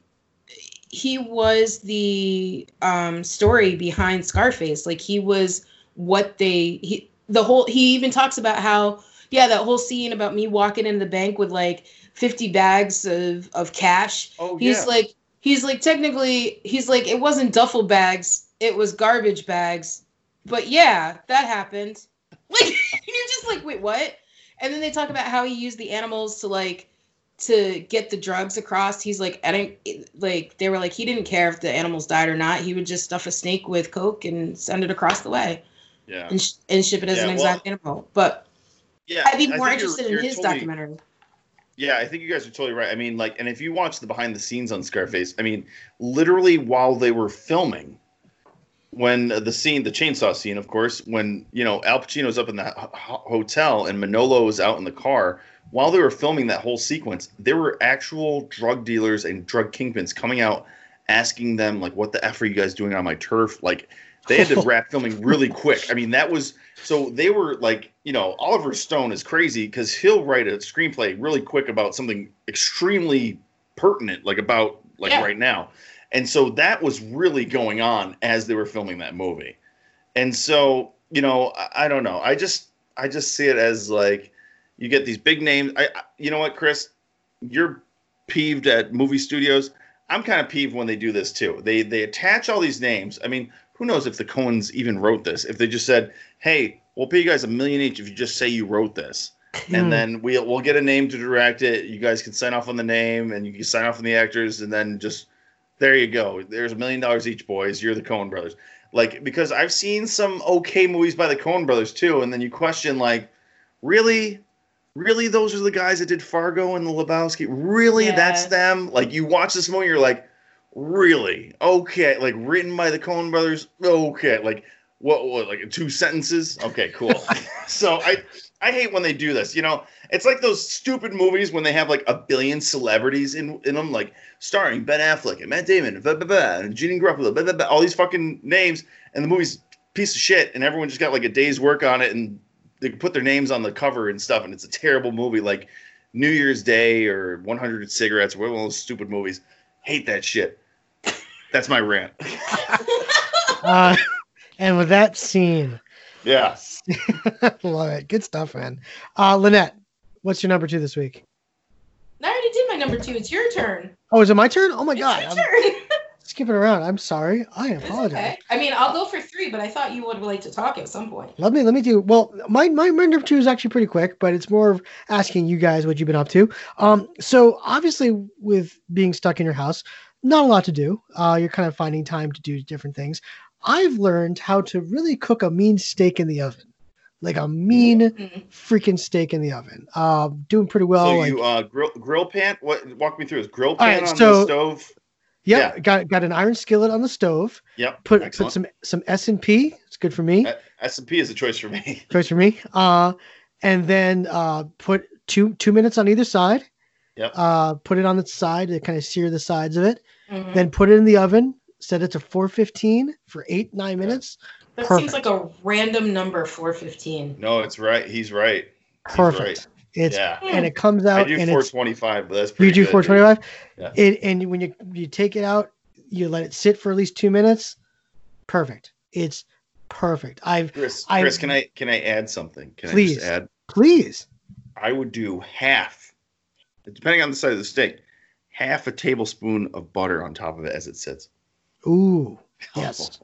Speaker 3: he was the um story behind Scarface. Like he was what they he the whole he even talks about how yeah that whole scene about me walking in the bank with like 50 bags of of cash
Speaker 2: Oh
Speaker 3: he's
Speaker 2: yeah.
Speaker 3: like he's like technically he's like it wasn't duffel bags it was garbage bags but yeah that happened like you're just like wait what and then they talk about how he used the animals to like to get the drugs across he's like i didn't like they were like he didn't care if the animals died or not he would just stuff a snake with coke and send it across the way
Speaker 2: yeah.
Speaker 3: and, sh- and ship it as
Speaker 2: Yeah,
Speaker 3: an
Speaker 2: well,
Speaker 3: exact animal but
Speaker 2: Yeah.
Speaker 3: i'd be more
Speaker 2: think you're-
Speaker 3: interested in
Speaker 2: you're
Speaker 3: his
Speaker 2: totally-
Speaker 3: documentary
Speaker 2: Yeah, I think you guys are totally right. I mean, like, and if you watch the behind the scenes on Scarface, I mean, literally while they were filming, when the scene, the chainsaw scene, of course, when you know Al Pacino's up in the ho- ho- hotel and Manolo is out in the car, while they were filming that whole sequence, there were actual drug dealers and drug kingpins coming out asking them like, "What the f are you guys doing on my turf?" Like, they had to wrap filming really quick. I mean, that was so they were like, you know, Oliver Stone is crazy because he'll write a screenplay really quick about something extremely pertinent, like about like
Speaker 3: Yeah.
Speaker 2: right now. And so that was really going on as they were filming that movie. And so, you know, I, I don't know. I just I just see it as like you get these big names. I, I you know what, Chris? You're peeved at movie studios. I'm kind of peeved when they do this too. They they attach all these names. I mean, who knows if the Coens even wrote this? If they just said, "Hey, we'll pay you guys a million each if you just say you wrote this,"
Speaker 1: Hmm.
Speaker 2: and then we'll we'll get a name to direct it. You guys can sign off on the name, and you can sign off on the actors, and then just there you go. There's a million dollars each, boys. You're the Coen brothers. Like because I've seen some okay movies by the Coen brothers too, and then you question like, really, really, those are the guys that did Fargo and the Lebowski. Really,
Speaker 3: Yeah.
Speaker 2: that's them. Like you watch this movie, you're like, really, okay, like written by the Coen brothers. Okay, like what, what like two sentences? Okay, cool. so I I hate when they do this. You know, it's like those stupid movies when they have like a billion celebrities in in them, like starring Ben Affleck and Matt Damon, blah, blah, blah, and Janeane Garofalo, blah, blah, blah, all these fucking names, and the movie's piece of shit, and everyone just got like a day's work on it, and they put their names on the cover and stuff, and it's a terrible movie, like New Year's Day or 100 Cigarettes, or one of those stupid movies. Hate that shit. That's my rant.
Speaker 1: Uh, and with that scene,
Speaker 2: Yeah.
Speaker 1: love it. Good stuff, man. Uh, Lynette, what's your number two this week?
Speaker 3: I already did my number two. It's your turn.
Speaker 1: Oh, is it my turn? Oh my
Speaker 3: It's
Speaker 1: god,
Speaker 3: your
Speaker 1: I'm
Speaker 3: turn.
Speaker 1: skipping around. I'm sorry. I apologize.
Speaker 3: okay. I mean, I'll go for three, but I thought you would like to talk at some point.
Speaker 1: Let me let me do well. My, my my number two is actually pretty quick, but it's more of asking you guys what you've been up to. Um, so obviously with being stuck in your house, not a lot to do. Uh, you're kind of finding time to do different things. I've learned how to really cook a mean steak in the oven, like a mean
Speaker 3: Mhm.
Speaker 1: freaking steak in the oven. Uh, doing pretty well.
Speaker 2: so
Speaker 1: like,
Speaker 2: you uh grill grill pan what walk me through this grill
Speaker 1: right,
Speaker 2: pan on
Speaker 1: so-
Speaker 2: the stove
Speaker 1: yeah,
Speaker 2: yeah.
Speaker 1: got got an iron skillet on the stove.
Speaker 2: yep
Speaker 1: Put
Speaker 2: excellent.
Speaker 1: put some some S and P. It's good for me.
Speaker 2: Uh, S&P is a choice for me
Speaker 1: choice for me. Uh, and then uh, put two two minutes on either side.
Speaker 2: Yep.
Speaker 1: Uh, put it on the side to kind of sear the sides of it.
Speaker 3: Mhm.
Speaker 1: Then put it in the oven. Set it to 415 for eight nine minutes.
Speaker 3: That
Speaker 1: perfect.
Speaker 3: seems like a random number, 415.
Speaker 2: no it's right he's right He's
Speaker 1: Perfect.
Speaker 2: right.
Speaker 1: It's
Speaker 2: yeah hmm.
Speaker 1: and it comes out.
Speaker 2: i
Speaker 1: out
Speaker 2: do
Speaker 1: and it's
Speaker 2: 425 but that's
Speaker 1: you
Speaker 2: pretty
Speaker 1: do
Speaker 2: good,
Speaker 1: 425.
Speaker 2: Yeah.
Speaker 1: It and when you you take it out, you let it sit for at least two minutes. Perfect. It's perfect. I've
Speaker 2: chris
Speaker 1: I-
Speaker 2: chris can i can i add something can i
Speaker 1: Please.
Speaker 2: just add
Speaker 1: please.
Speaker 2: i would do half depending on the size of the steak half a tablespoon of butter on top of it as it sits
Speaker 1: Ooh, yes,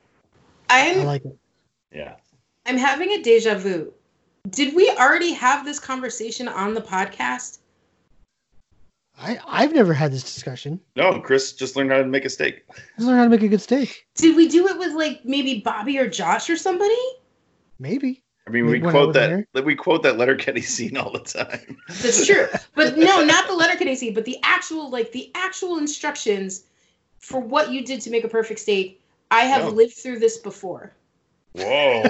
Speaker 1: I
Speaker 3: I'm
Speaker 1: like it.
Speaker 2: Yeah
Speaker 3: I'm having a deja vu. Did we already have this conversation on the podcast?
Speaker 1: I I've never had this discussion.
Speaker 2: no chris just learned how to make a steak
Speaker 1: Just learn how to make a good steak.
Speaker 3: Did we do it with like maybe Bobby or Josh or somebody?
Speaker 1: Maybe.
Speaker 2: i mean
Speaker 1: Maybe
Speaker 2: we quote that
Speaker 1: here.
Speaker 2: that we quote that Letterkenny scene all the time
Speaker 3: That's true. But no, not the letter can see, but the actual like the actual instructions for what you did to make a perfect steak. I have
Speaker 2: No.
Speaker 3: lived through this before.
Speaker 2: Whoa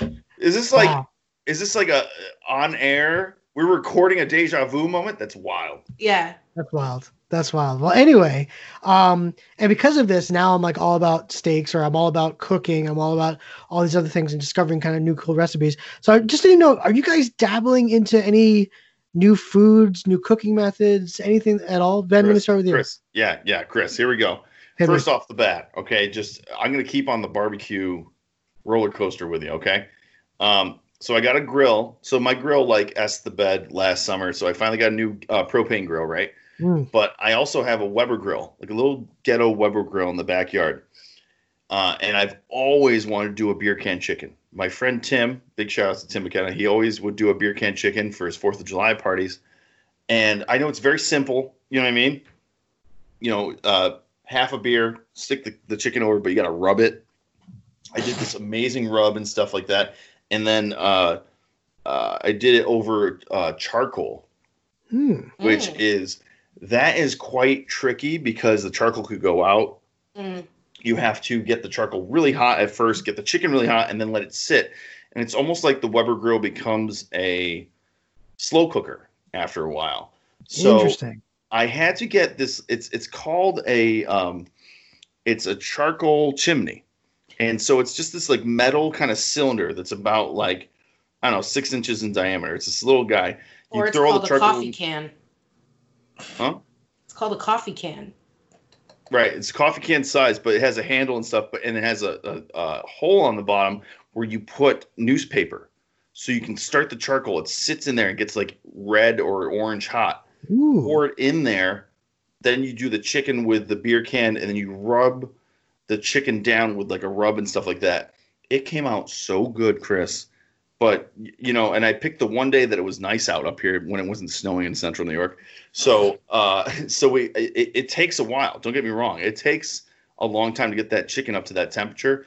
Speaker 2: is this like
Speaker 1: Wow.
Speaker 2: is this like a on air we're recording a deja vu moment. That's wild.
Speaker 3: Yeah.
Speaker 1: That's wild. That's wild. Well, anyway, um, and because of this, now I'm like all about steaks, or I'm all about cooking. I'm all about all these other things and discovering kind of new cool recipes. So I just didn't know, are you guys dabbling into any new foods, new cooking methods, anything at all? Ben, I'm gonna start with you.
Speaker 2: Chris. Yeah, yeah, Chris. Here we go.
Speaker 1: Hit me.
Speaker 2: First off the bat, okay, just I'm gonna keep on the barbecue roller coaster with you, okay? Um, so I got a grill. So my grill like s the bed last summer. So I finally got a new uh, propane grill, right?
Speaker 1: Mm,
Speaker 2: But I also have a Weber grill, like a little ghetto Weber grill in the backyard. Uh, and I've always wanted to do a beer can chicken. My friend Tim, big shout out to Tim McKenna, he always would do a beer can chicken for his Fourth of July parties. And I know it's very simple. You know what I mean? You know, uh, half a beer, stick the, the chicken over, but you got to rub it. I did this amazing rub and stuff like that. And then uh, uh, I did it over uh, charcoal
Speaker 1: mm,
Speaker 2: which
Speaker 3: Mm.
Speaker 2: is that is quite tricky because the charcoal could go out.
Speaker 3: Mm.
Speaker 2: You have to get the charcoal really hot at first, get the chicken really hot, and then let it sit. And it's almost like the Weber grill becomes a slow cooker after a while. So
Speaker 1: interesting.
Speaker 2: I had to get this. It's it's called a um, it's a charcoal chimney, and so it's just this like metal kind of cylinder that's about like I don't know six inches in diameter. It's this little guy. You
Speaker 3: Or it's
Speaker 2: throw all
Speaker 3: called
Speaker 2: the
Speaker 3: a
Speaker 2: charcoal
Speaker 3: coffee
Speaker 2: in-
Speaker 3: can.
Speaker 2: Huh?
Speaker 3: It's called a coffee can.
Speaker 2: Right, it's coffee can size, but it has a handle and stuff, but and it has a, a, a hole on the bottom where you put newspaper, so you can start the charcoal. It sits in there and gets like red or orange hot.
Speaker 1: Ooh,
Speaker 2: Pour it in there, then you do the chicken with the beer can, and then you rub the chicken down with like a rub and stuff like that. It came out so good, Chris. But you know, and I picked the one day that it was nice out up here when it wasn't snowing in central New York. So, uh, so we it, it takes a while. Don't get me wrong; it takes a long time to get that chicken up to that temperature.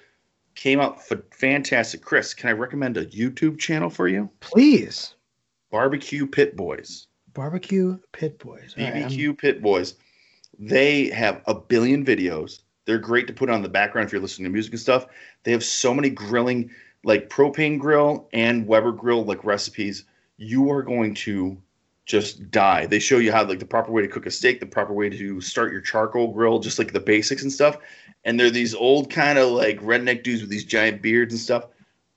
Speaker 2: Came out f- fantastic, Chris. Can I recommend a YouTube channel for you?
Speaker 1: please.
Speaker 2: Barbecue Pit Boys.
Speaker 1: Barbecue Pit Boys. All right,
Speaker 2: BBQ Pit Boys. They have a billion videos. They're great to put on the background if you're listening to music and stuff. They have so many grilling, like propane grill and Weber grill, like recipes. You are going to just die. They show you how like the proper way to cook a steak, the proper way to start your charcoal grill, just like the basics and stuff. And they're these old kind of like redneck dudes with these giant beards and stuff.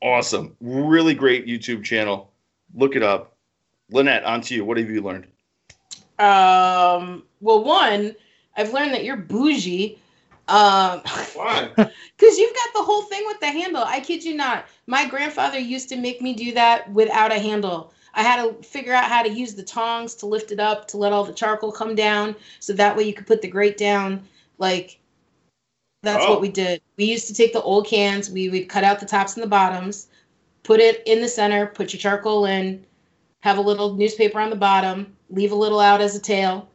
Speaker 2: Awesome. Really great YouTube channel. Look it up. Lynette, on to you. What have you learned?
Speaker 3: Um, well, one, I've learned that you're bougie. Um,
Speaker 2: Why?
Speaker 3: because you've got the whole thing with the handle. I kid you not. My grandfather used to make me do that without a handle. I had to figure out how to use the tongs to lift it up to let all the charcoal come down, so that way you could put the grate down. Like that's
Speaker 2: Oh.
Speaker 3: what we did. We used to take the old cans. We would cut out the tops and the bottoms, put it in the center, put your charcoal in, have a little newspaper on the bottom, leave a little out as a tail.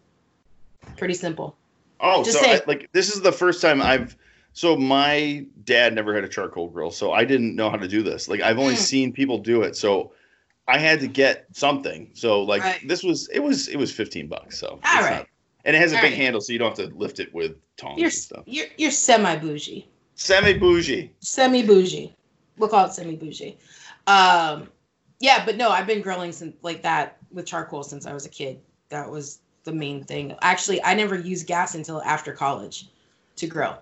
Speaker 3: Pretty simple.
Speaker 2: Oh,
Speaker 3: Just
Speaker 2: so I, like this is the first time I've. So my dad never had a charcoal grill, so I didn't know how to do this. Like I've only
Speaker 3: Mm.
Speaker 2: seen people do it, so I had to get something. So like
Speaker 3: Right.
Speaker 2: this was it was it was fifteen bucks. So
Speaker 3: All right.
Speaker 2: not- and it has a
Speaker 3: All
Speaker 2: big
Speaker 3: right.
Speaker 2: handle, so you don't have to lift it with tongs
Speaker 3: You're
Speaker 2: and stuff.
Speaker 3: you're you're semi bougie.
Speaker 2: Semi bougie.
Speaker 3: Semi bougie. We'll call it semi bougie. Um, yeah, but no, I've been grilling since like that with charcoal since I was a kid. That was the main thing. Actually, I never used gas until after college to grill.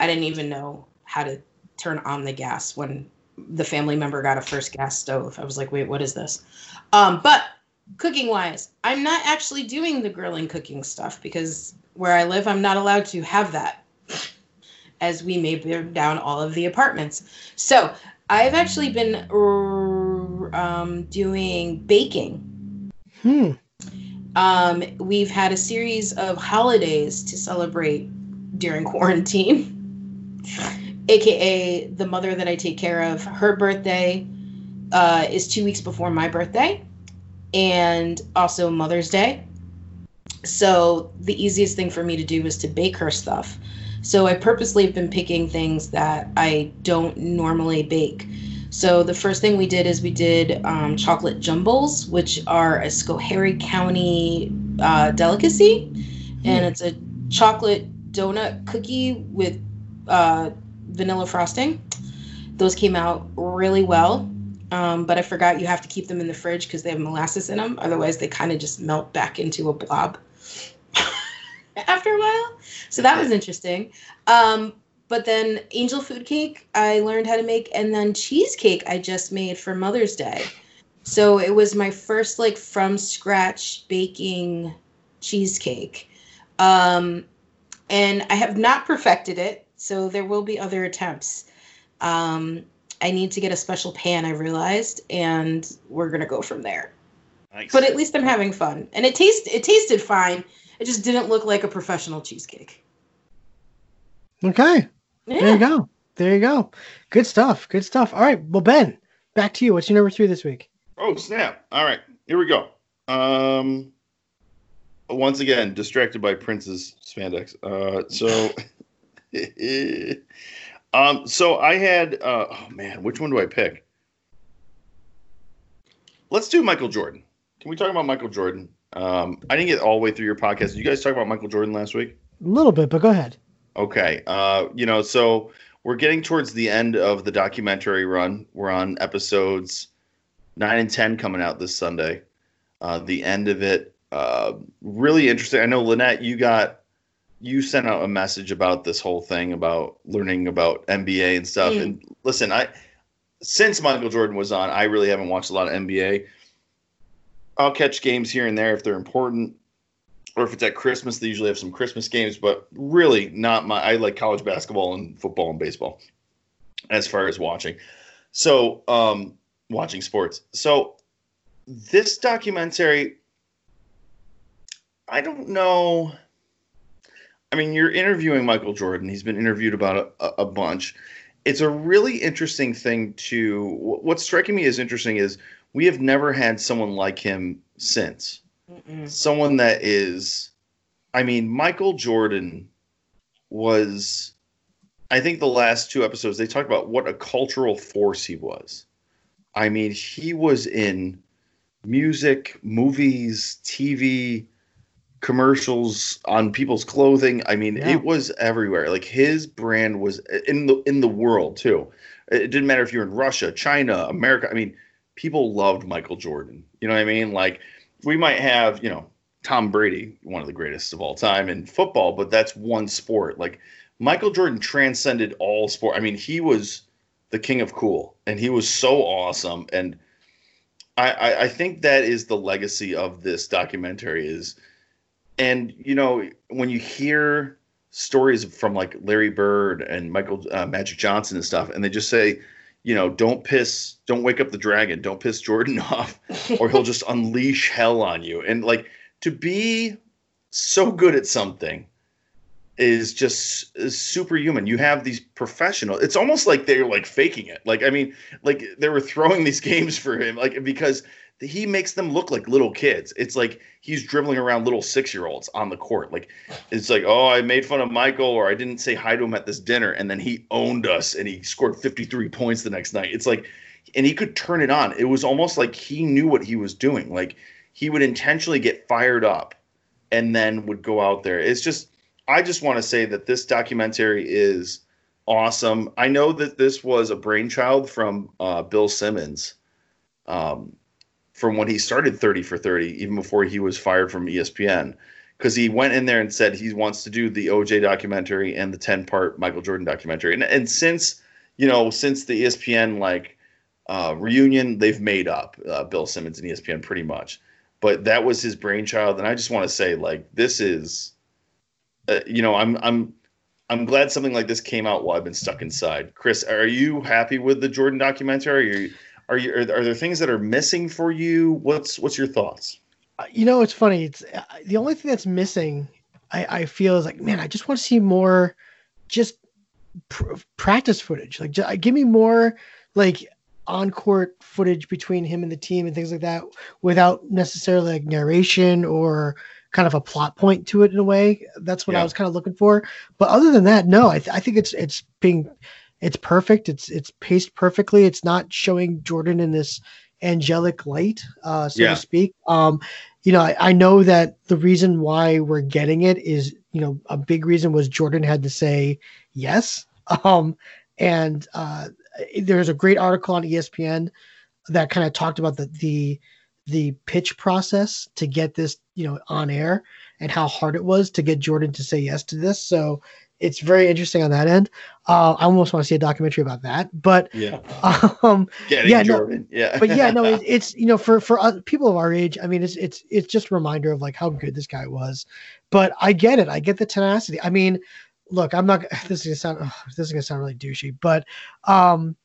Speaker 3: I didn't even know how to turn on the gas when the family member got a first gas stove. I was like, wait, what is this? Um, but cooking wise, I'm not actually doing the grilling cooking stuff because where I live, I'm not allowed to have that as we may burn down all of the apartments. So I've actually been um, doing baking.
Speaker 1: Hmm.
Speaker 3: Um, we've had a series of holidays to celebrate during quarantine, aka the mother that I take care of. Her birthday uh, is two weeks before my birthday, and also Mother's Day. So the easiest thing for me to do is to bake her stuff. So I purposely have been picking things that I don't normally bake. So the first thing we did is we did um, chocolate jumbles, which are a Schoharie County uh, delicacy, and it's a chocolate donut cookie with uh, vanilla frosting. Those came out really well. Um, but I forgot you have to keep them in the fridge because they have molasses in them. Otherwise, they kind of just melt back into a blob after a while. So that was interesting. Um, but then angel food cake I learned how to make, and then cheesecake I just made for Mother's Day. So it was my first like from scratch baking cheesecake. Um, and I have not perfected it, so there will be other attempts. Um, I need to get a special pan, I realized, and we're gonna go from there.
Speaker 2: Nice.
Speaker 3: But at least I'm having fun, and it tasted it tasted fine. It just didn't look like a professional cheesecake.
Speaker 1: Okay.
Speaker 3: Yeah.
Speaker 1: There you go. There you go. Good stuff. Good stuff. All right. Well, Ben, back to you. What's your number three this week?
Speaker 2: Oh snap! All right, here we go. Um, once again, distracted by Prince's spandex. Uh, so, um, so I had. Uh, oh man, which one do I pick? Let's do Michael Jordan. Can we talk about Michael Jordan? Um, I didn't get all the way through your podcast. Did you guys talk about Michael Jordan last week?
Speaker 1: A little bit, but go ahead.
Speaker 2: Okay. Uh, you know, so we're getting towards the end of the documentary run. We're on episodes nine and ten coming out this Sunday. Uh, the end of it, uh, really interesting. I know Lynette, you got you sent out a message about this whole thing about learning about NBA and stuff.
Speaker 3: Mm.
Speaker 2: And listen, I since Michael Jordan was on, I really haven't watched a lot of NBA. I'll catch games here and there if they're important, or if it's at Christmas. They usually have some Christmas games, but really not my. I like college basketball and football and baseball as far as watching. So, um, watching sports. So, this documentary, I don't know. I mean, you're interviewing Michael Jordan. He's been interviewed about a, a bunch. It's a really interesting thing to. What's striking me as interesting is we have never had someone like him since.
Speaker 3: Mm-mm.
Speaker 2: Someone that is, I mean, Michael Jordan was, I think the last two episodes, they talked about what a cultural force he was. I mean, he was in music, movies, TV, commercials on people's clothing. I mean,
Speaker 1: Yeah.
Speaker 2: it was everywhere. Like his brand was in the in the world too. It didn't matter if you're in Russia, China, America. I mean, people loved Michael Jordan. You know what I mean? Like we might have, you know, Tom Brady, one of the greatest of all time in football, but that's one sport. Like Michael Jordan transcended all sport. I mean, he was the king of cool, and he was so awesome. And I, I, I think that is the legacy of this documentary. Is and you know when you hear stories from like Larry Bird and Michael uh, Magic Johnson and stuff, and they just say, you know, don't piss, don't wake up the dragon, don't piss Jordan off, or he'll just unleash hell on you. And like to be so good at something is just is superhuman. You have these professional. It's almost like they're like faking it. Like I mean, like they were throwing these games for him, like because he makes them look like little kids. It's like he's dribbling around little six year olds on the court. Like it's like, oh, I made fun of Michael, or I didn't say hi to him at this dinner, and then he owned us and he scored 53 points the next night. It's like, and he could turn it on. It was almost like he knew what he was doing. Like he would intentionally get fired up and then would go out there. It's just, I just want to say that this documentary is awesome. I know that this was a brainchild from uh, Bill Simmons. Um, from when he started 30 for 30, even before he was fired from ESPN, because he went in there and said he wants to do the OJ documentary and the 10 part Michael Jordan documentary. And, and since, you know, since the ESPN like uh, reunion, they've made up uh, Bill Simmons and ESPN pretty much. But that was his brainchild. And I just want to say, like, this is, uh, you know, I'm, I'm, I'm glad something like this came out while I've been stuck inside. Chris, are you happy with the Jordan documentary? Are you, are are, there things that are missing for you? What's what's your thoughts?
Speaker 1: Uh, You know, it's funny. It's uh, the only thing that's missing. I, I feel is like, man, I just want to see more, just pr- practice footage. Like, ju- give me more like on court footage between him and the team and things like that, without necessarily like narration or kind of a plot point to it in a way. That's what
Speaker 2: Yeah.
Speaker 1: I was kind of looking for. But other than that, no, I, th- I think it's it's being it's perfect. It's it's paced perfectly. It's not showing Jordan in this angelic light, uh, so
Speaker 2: Yeah.
Speaker 1: to speak. Um, you know, I, I know that the reason why we're getting it is, you know, a big reason was Jordan had to say yes. Um, and uh, there's a great article on ESPN that kind of talked about the the the pitch process to get this you know on air and how hard it was to get Jordan to say yes to this. So it's very interesting on that end. Uh, I almost want to see a documentary about that, but
Speaker 2: Yeah.
Speaker 1: um,
Speaker 2: Getting
Speaker 1: Yeah, no,
Speaker 2: yeah.
Speaker 1: but yeah, no, it, it's you know for for uh, people of our age, I mean, it's it's it's just a reminder of like how good this guy was. But I get it. I get the tenacity. I mean, look, I'm not. This is gonna sound. ugh, this is gonna sound really douchey, but um,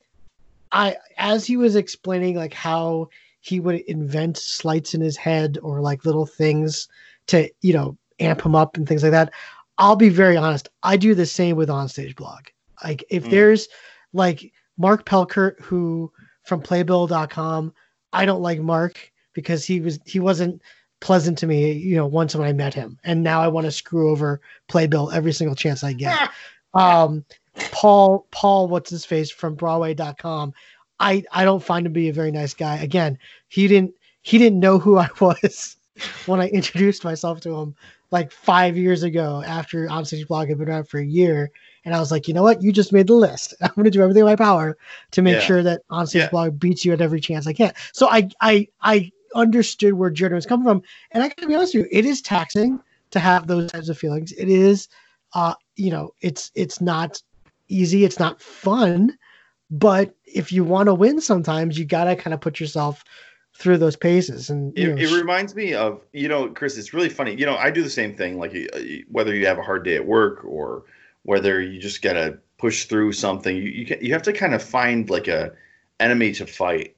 Speaker 1: I as he was explaining like how he would invent slights in his head or like little things to you know amp him up and things like that. I'll be very honest. I do the same with onstage blog. Like if
Speaker 2: Mm.
Speaker 1: there's like Mark Peikert who from playbill.com, I don't like Mark because he was he wasn't pleasant to me, you know, once when I met him. And now I want to screw over Playbill every single chance I get. um Paul Paul what's his face from broadway.com. I I don't find him to be a very nice guy. Again, he didn't he didn't know who I was when I introduced myself to him like 5 years ago after Onstage Blog had been around for a year and I was like, "You know what? You just made the list. I'm going to do everything in my power to make
Speaker 2: Yeah.
Speaker 1: sure that Onstage
Speaker 2: Yeah.
Speaker 1: Blog beats you at every chance I can." So I I I understood where Jordan was coming from and I got to be honest with you, it is taxing to have those types of feelings. It is uh you know, it's it's not easy, it's not fun, but if you want to win sometimes you got to kind of put yourself through those paces and
Speaker 2: It,
Speaker 1: know,
Speaker 2: it reminds me of you know chris it's really funny you know i do the same thing like whether you have a hard day at work or whether you just gotta push through something you you, you have to kind of find like a enemy to fight.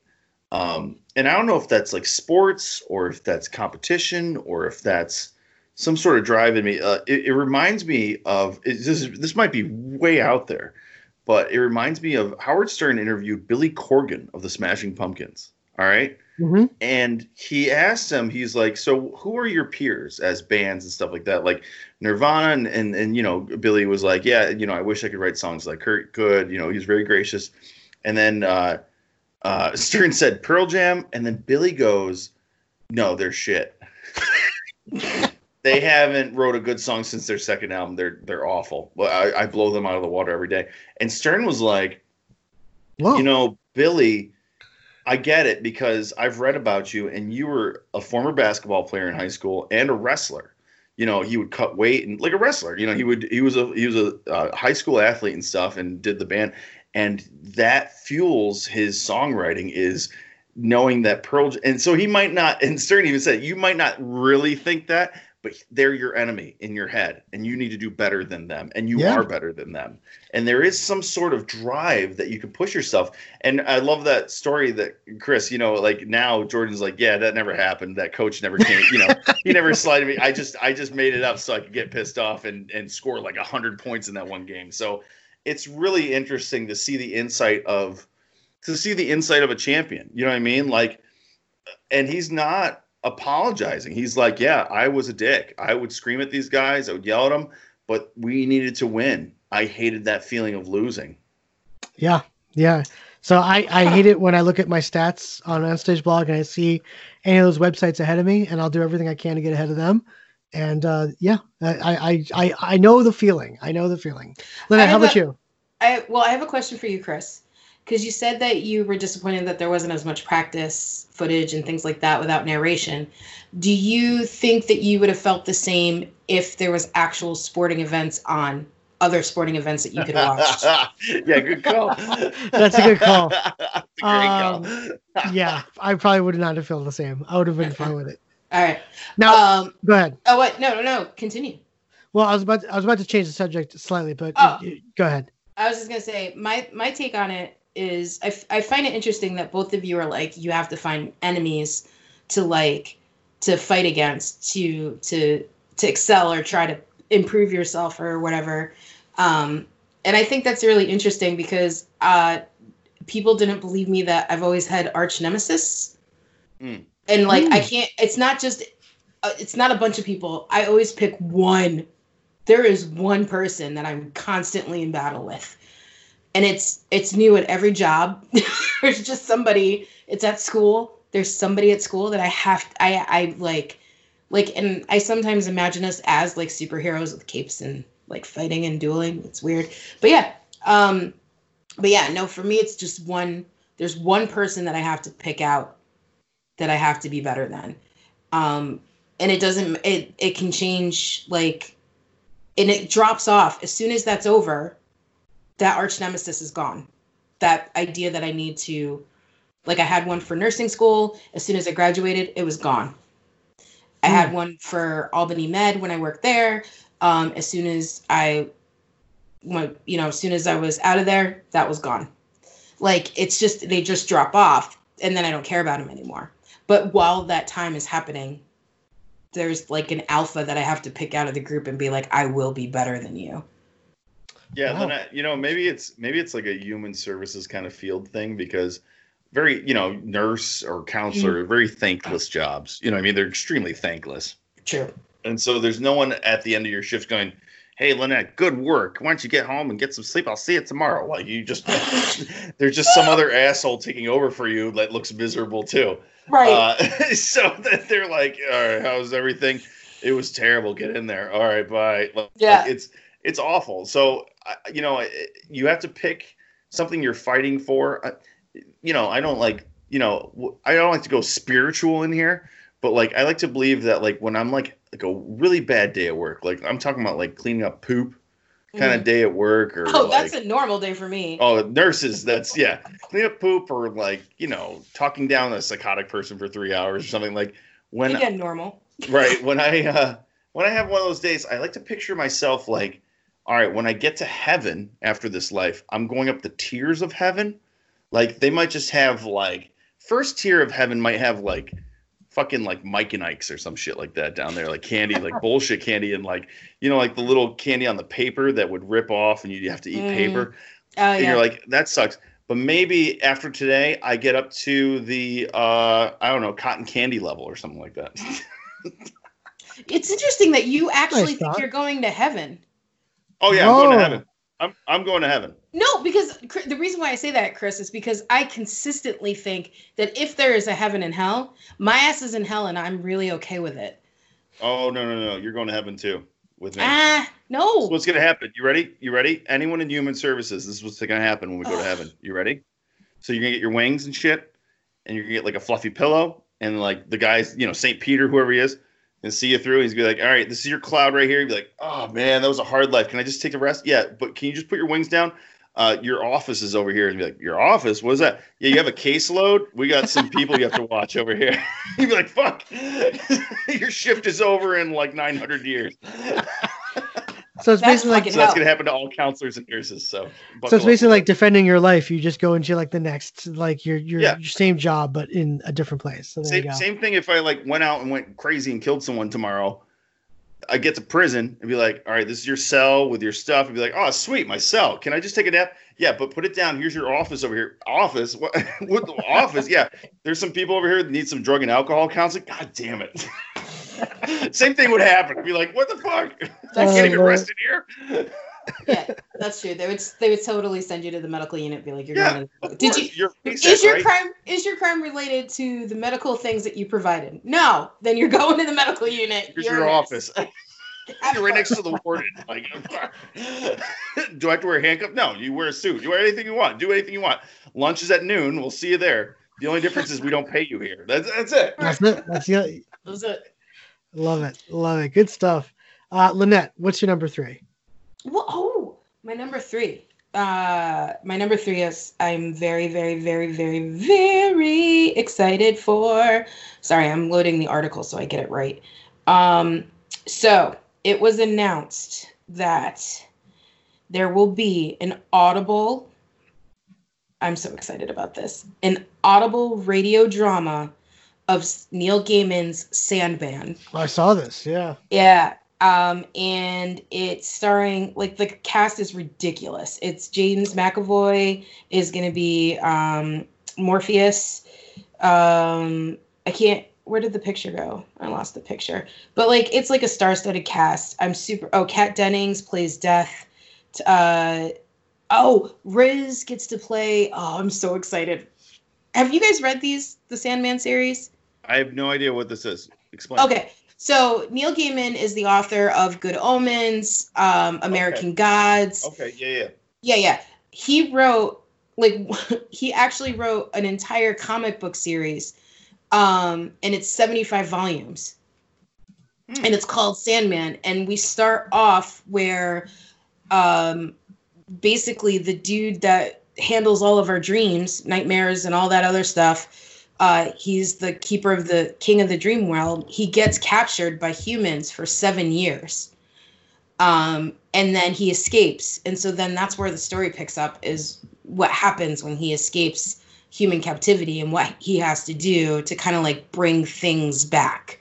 Speaker 2: Um and i don't know if that's like sports or if that's competition or if that's some sort of drive in me uh, it, it reminds me of this is, this might be way out there but it reminds me of howard stern interviewed billy corgan of the smashing pumpkins all right.
Speaker 1: Mhm.
Speaker 2: and he asked him he's like so who are your peers as bands and stuff like that? Like nirvana and, and and you know billy was like yeah you know i wish i could write songs like kurt could you know he was very gracious. And then uh uh stern said pearl jam. And then billy goes no they're shit. They haven't wrote a good song since their second album. They're they're awful. Well I, I blow them out of the water every day. And stern was like
Speaker 1: Whoa.
Speaker 2: you know, Billy, I get it because I've read about you and you were a former basketball player in high school and a wrestler. You know, he would cut weight and like a wrestler. You know, he would he was a he was a uh, high school athlete and stuff and did the band and that fuels his songwriting is knowing that Pearl and so he might not and Stern even said you might not really think that but they're your enemy in your head and you need to do better than them and you
Speaker 1: Yeah.
Speaker 2: are better than them. And there is some sort of drive that you can push yourself. And i love that story that chris you know like now jordan's like yeah that never happened. That coach never came you know he never slided me. I just i just made it up so i could get pissed off and and score like 100 points in that one game. So it's really interesting to see the insight of to see the insight of a champion you know what i mean? Like and he's not apologizing he's like yeah i was a dick i would scream at these guys i would yell at them but we needed to win i hated that feeling of losing
Speaker 1: Yeah, yeah. So I, I hate it when I look at my stats on Onstage Blog and I see any of those websites ahead of me, and I'll do everything I can to get ahead of them. And uh, yeah, I, I I I know the feeling. I know the feeling. Lynette, how about
Speaker 3: a-
Speaker 1: you?
Speaker 3: I well, I have a question for you, Chris, because you said that you were disappointed that there wasn't as much practice footage and things like that without narration. Do you think that you would have felt the same if there was actual sporting events on other sporting events that you could have watched?
Speaker 2: yeah good call
Speaker 1: That's a good call.
Speaker 2: That's a great call.
Speaker 1: Yeah, I probably would not have felt the same. I would have been fine with it.
Speaker 3: All right.
Speaker 1: Now,
Speaker 3: Um.
Speaker 1: go ahead.
Speaker 3: Oh, what? No, no, no. Continue.
Speaker 1: Well, I was about to, I was about to change the subject slightly, but
Speaker 3: Oh.
Speaker 1: you- you- go ahead.
Speaker 3: I was just gonna say my my take on it is I, f- I find it interesting that both of you are like you have to find enemies to like to fight against to to to excel or try to improve yourself or whatever. Um and i think that's really interesting because uh people didn't believe me that i've always had arch nemesis.
Speaker 2: Mm.
Speaker 3: and like i
Speaker 1: Mm.
Speaker 3: can't it's not just uh, it's not a bunch of people. I always pick one. There is one person that i'm constantly in battle with and it's it's new at every job. There's just somebody it's at school. There's somebody at school that i have i i like like and i sometimes imagine us as like superheroes with capes and like fighting and dueling. It's weird. But yeah um but yeah no for me it's just one there's one person that I have to pick out that I have to be better than. Um, and it doesn't it it can change like and it drops off. As soon as that's over that arch nemesis is gone. That idea that i need to like i had one for nursing school. As soon as i graduated it was gone. I had
Speaker 1: Hmm.
Speaker 3: one for albany med when i worked there. Um, as soon as i went you know as soon as i was out of there that was gone. Like it's just they just drop off and then i don't care about them anymore. But while that time is happening there's like an alpha that I have to pick out of the group and be like, I will be better than you.
Speaker 2: Yeah,
Speaker 1: Wow.
Speaker 2: then I, you know maybe it's maybe it's like a human services kind of field thing because very you know nurse or counselor are very thankless jobs. You know, I mean they're extremely thankless,
Speaker 3: True.
Speaker 2: and so there's no one at the end of your shift going, "Hey, Lynette, good work. Why don't you get home and get some sleep? I'll see you tomorrow." Like you just there's just some other asshole taking over for you that looks miserable too.
Speaker 3: Right.
Speaker 2: Uh, so that they're like, "All right, how's everything?" It was terrible. Get in there. All right, bye. Like,
Speaker 3: Yeah.
Speaker 2: it's it's awful. So you know, I- you have to pick something you're fighting for. I- You know, I don't like. You know, I don't like to go spiritual in here, but like I like to believe that like when I'm like like a really bad day at work, like I'm talking about like cleaning up poop kind of
Speaker 3: Mhm.
Speaker 2: day at work, or
Speaker 3: oh,
Speaker 2: like,
Speaker 3: that's a normal day for me.
Speaker 2: Oh, nurses. That's yeah. Clean up poop or like you know talking down a psychotic person for three hours or something like when
Speaker 3: Again, normal.
Speaker 2: right when I uh, when I have one of those days, I like to picture myself like, all right, when I get to heaven after this life, I'm going up the tiers of heaven. Like they might just have like first tier of heaven might have like fucking like Mike and Ike's or some shit like that down there, like candy, like bullshit candy, and like you know like the little candy on the paper that would rip off and you'd have to eat
Speaker 3: Mm.
Speaker 2: paper
Speaker 3: Oh
Speaker 2: and
Speaker 3: yeah.
Speaker 2: you're like that sucks but maybe after today i get up to the uh i don't know cotton candy level or something like that
Speaker 3: it's interesting that you actually
Speaker 1: Nice
Speaker 3: think
Speaker 1: thought.
Speaker 3: you're going to heaven.
Speaker 2: Oh yeah i'm going to heaven. I'm, I'm going to heaven.
Speaker 3: No, because the reason why I say that, Chris, is because I consistently think that if there is a heaven and hell, my ass is in hell and I'm really okay with it.
Speaker 2: oh no no no you're going to heaven too with me.
Speaker 3: Ah,
Speaker 2: So
Speaker 3: no.
Speaker 2: what's going to happen. You ready? You ready? Anyone in human services this is what's going to happen when we go to heaven. You ready? So you're going to get your wings and shit and you're going to get like a fluffy pillow and like the guys you know st peter whoever he is and see you through. He's be like, all right, this is your cloud right here. You'd be like, oh man, that was a hard life. Can I just take the rest? Yeah, but can you just put your wings down? Uh, your office is over here. And be like, your office? What is that? Yeah, you have a caseload. We got some people you have to watch over here. You'd be like, fuck, your shift is over in like 900 years.
Speaker 1: So it's
Speaker 3: That's
Speaker 1: basically like
Speaker 2: So that's gonna happen to all counselors and nurses. So,
Speaker 1: so
Speaker 2: buckle
Speaker 1: it's
Speaker 2: up.
Speaker 1: basically like defending your life. You just go into like the next like your your,
Speaker 2: Yeah.
Speaker 1: your same job but in a different place. So there
Speaker 2: same,
Speaker 1: you go.
Speaker 2: same thing if I like went out and went crazy and killed someone tomorrow. I get to prison and be like, all right, this is your cell with your stuff. And be like, oh, sweet, my cell. Can I just take a nap? Yeah, but put it down. Here's your office over here. Office? What? what the office? Yeah, there's some people over here that need some drug and alcohol counseling. God damn it. Same thing would happen. I'd be like, what the fuck? I
Speaker 3: That's
Speaker 2: can't even rest in here.
Speaker 3: yeah, that's true. They would they would totally send you to the medical unit. Be like, you're
Speaker 2: Yeah,
Speaker 3: going to.
Speaker 2: Of
Speaker 3: Did
Speaker 2: course,
Speaker 3: you?
Speaker 2: You're
Speaker 3: Is your
Speaker 2: right?
Speaker 3: crime is your crime related to the medical things that you provided? No, then you're going to the medical unit.
Speaker 2: Here's
Speaker 3: You're
Speaker 2: your
Speaker 3: a
Speaker 2: office. You're right next to the warden. Like, do I have to wear a handcuff? No, you wear a suit. You wear anything you want. Do anything you want. Lunch is at noon. We'll see you there. The only difference is we don't pay you here. That's that's it.
Speaker 1: That's it. That's the
Speaker 3: That's it.
Speaker 1: Love it. Love it. Good stuff. Uh Lynette, what's your number three?
Speaker 3: Well, oh, my number three. Uh, my number three is I'm very, very, very, very, very excited for. Sorry, I'm loading the article so I get it right. Um, so it was announced that there will be an audible. I'm so excited about this. An audible radio drama of Neil Gaiman's Sandman.
Speaker 1: I saw this. Yeah.
Speaker 3: Yeah. Um, and it's starring like the cast is ridiculous. It's James McAvoy is gonna be um Morpheus. Um I can't where did the picture go? I lost the picture. But like it's like a star-studded cast. I'm super oh Kat Dennings plays Death. Uh oh Riz gets to play. Oh, I'm so excited. Have you guys read these the Sandman series?
Speaker 2: I have no idea what this is. Explain.
Speaker 3: Okay. So Neil Gaiman is the author of Good Omens, um, American Gods.
Speaker 2: Okay. Yeah. Yeah.
Speaker 3: Yeah, yeah. He wrote like he actually wrote an entire comic book series um and it's 75 volumes
Speaker 2: Hmm.
Speaker 3: and it's called sandman and we start off where um basically the dude that handles all of our dreams nightmares and all that other stuff uh he's the keeper of the king of the dream world. He gets captured by humans for seven years. Um and then he escapes. And so then that's where the story picks up is what happens when he escapes human captivity and what he has to do to kind of like bring things back.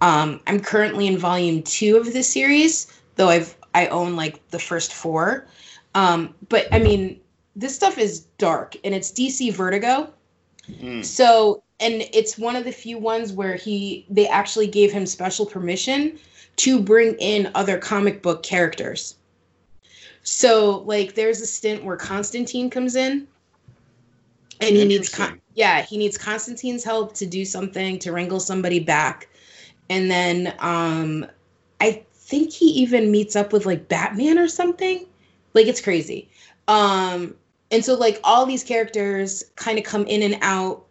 Speaker 3: Um i'm currently in volume two of this series though i've i own like the first four. Um but i mean this stuff is dark and it's dc vertigo
Speaker 2: Hmm.
Speaker 3: so, and it's one of the few ones where he they actually gave him special permission to bring in other comic book characters. So, like, there's a stint where Constantine comes in, and he needs con- yeah he needs Constantine's help to do something to wrangle somebody back, and then um, I think he even meets up with like Batman or something. Like, it's crazy. Um, and so like all these characters kind of come in and out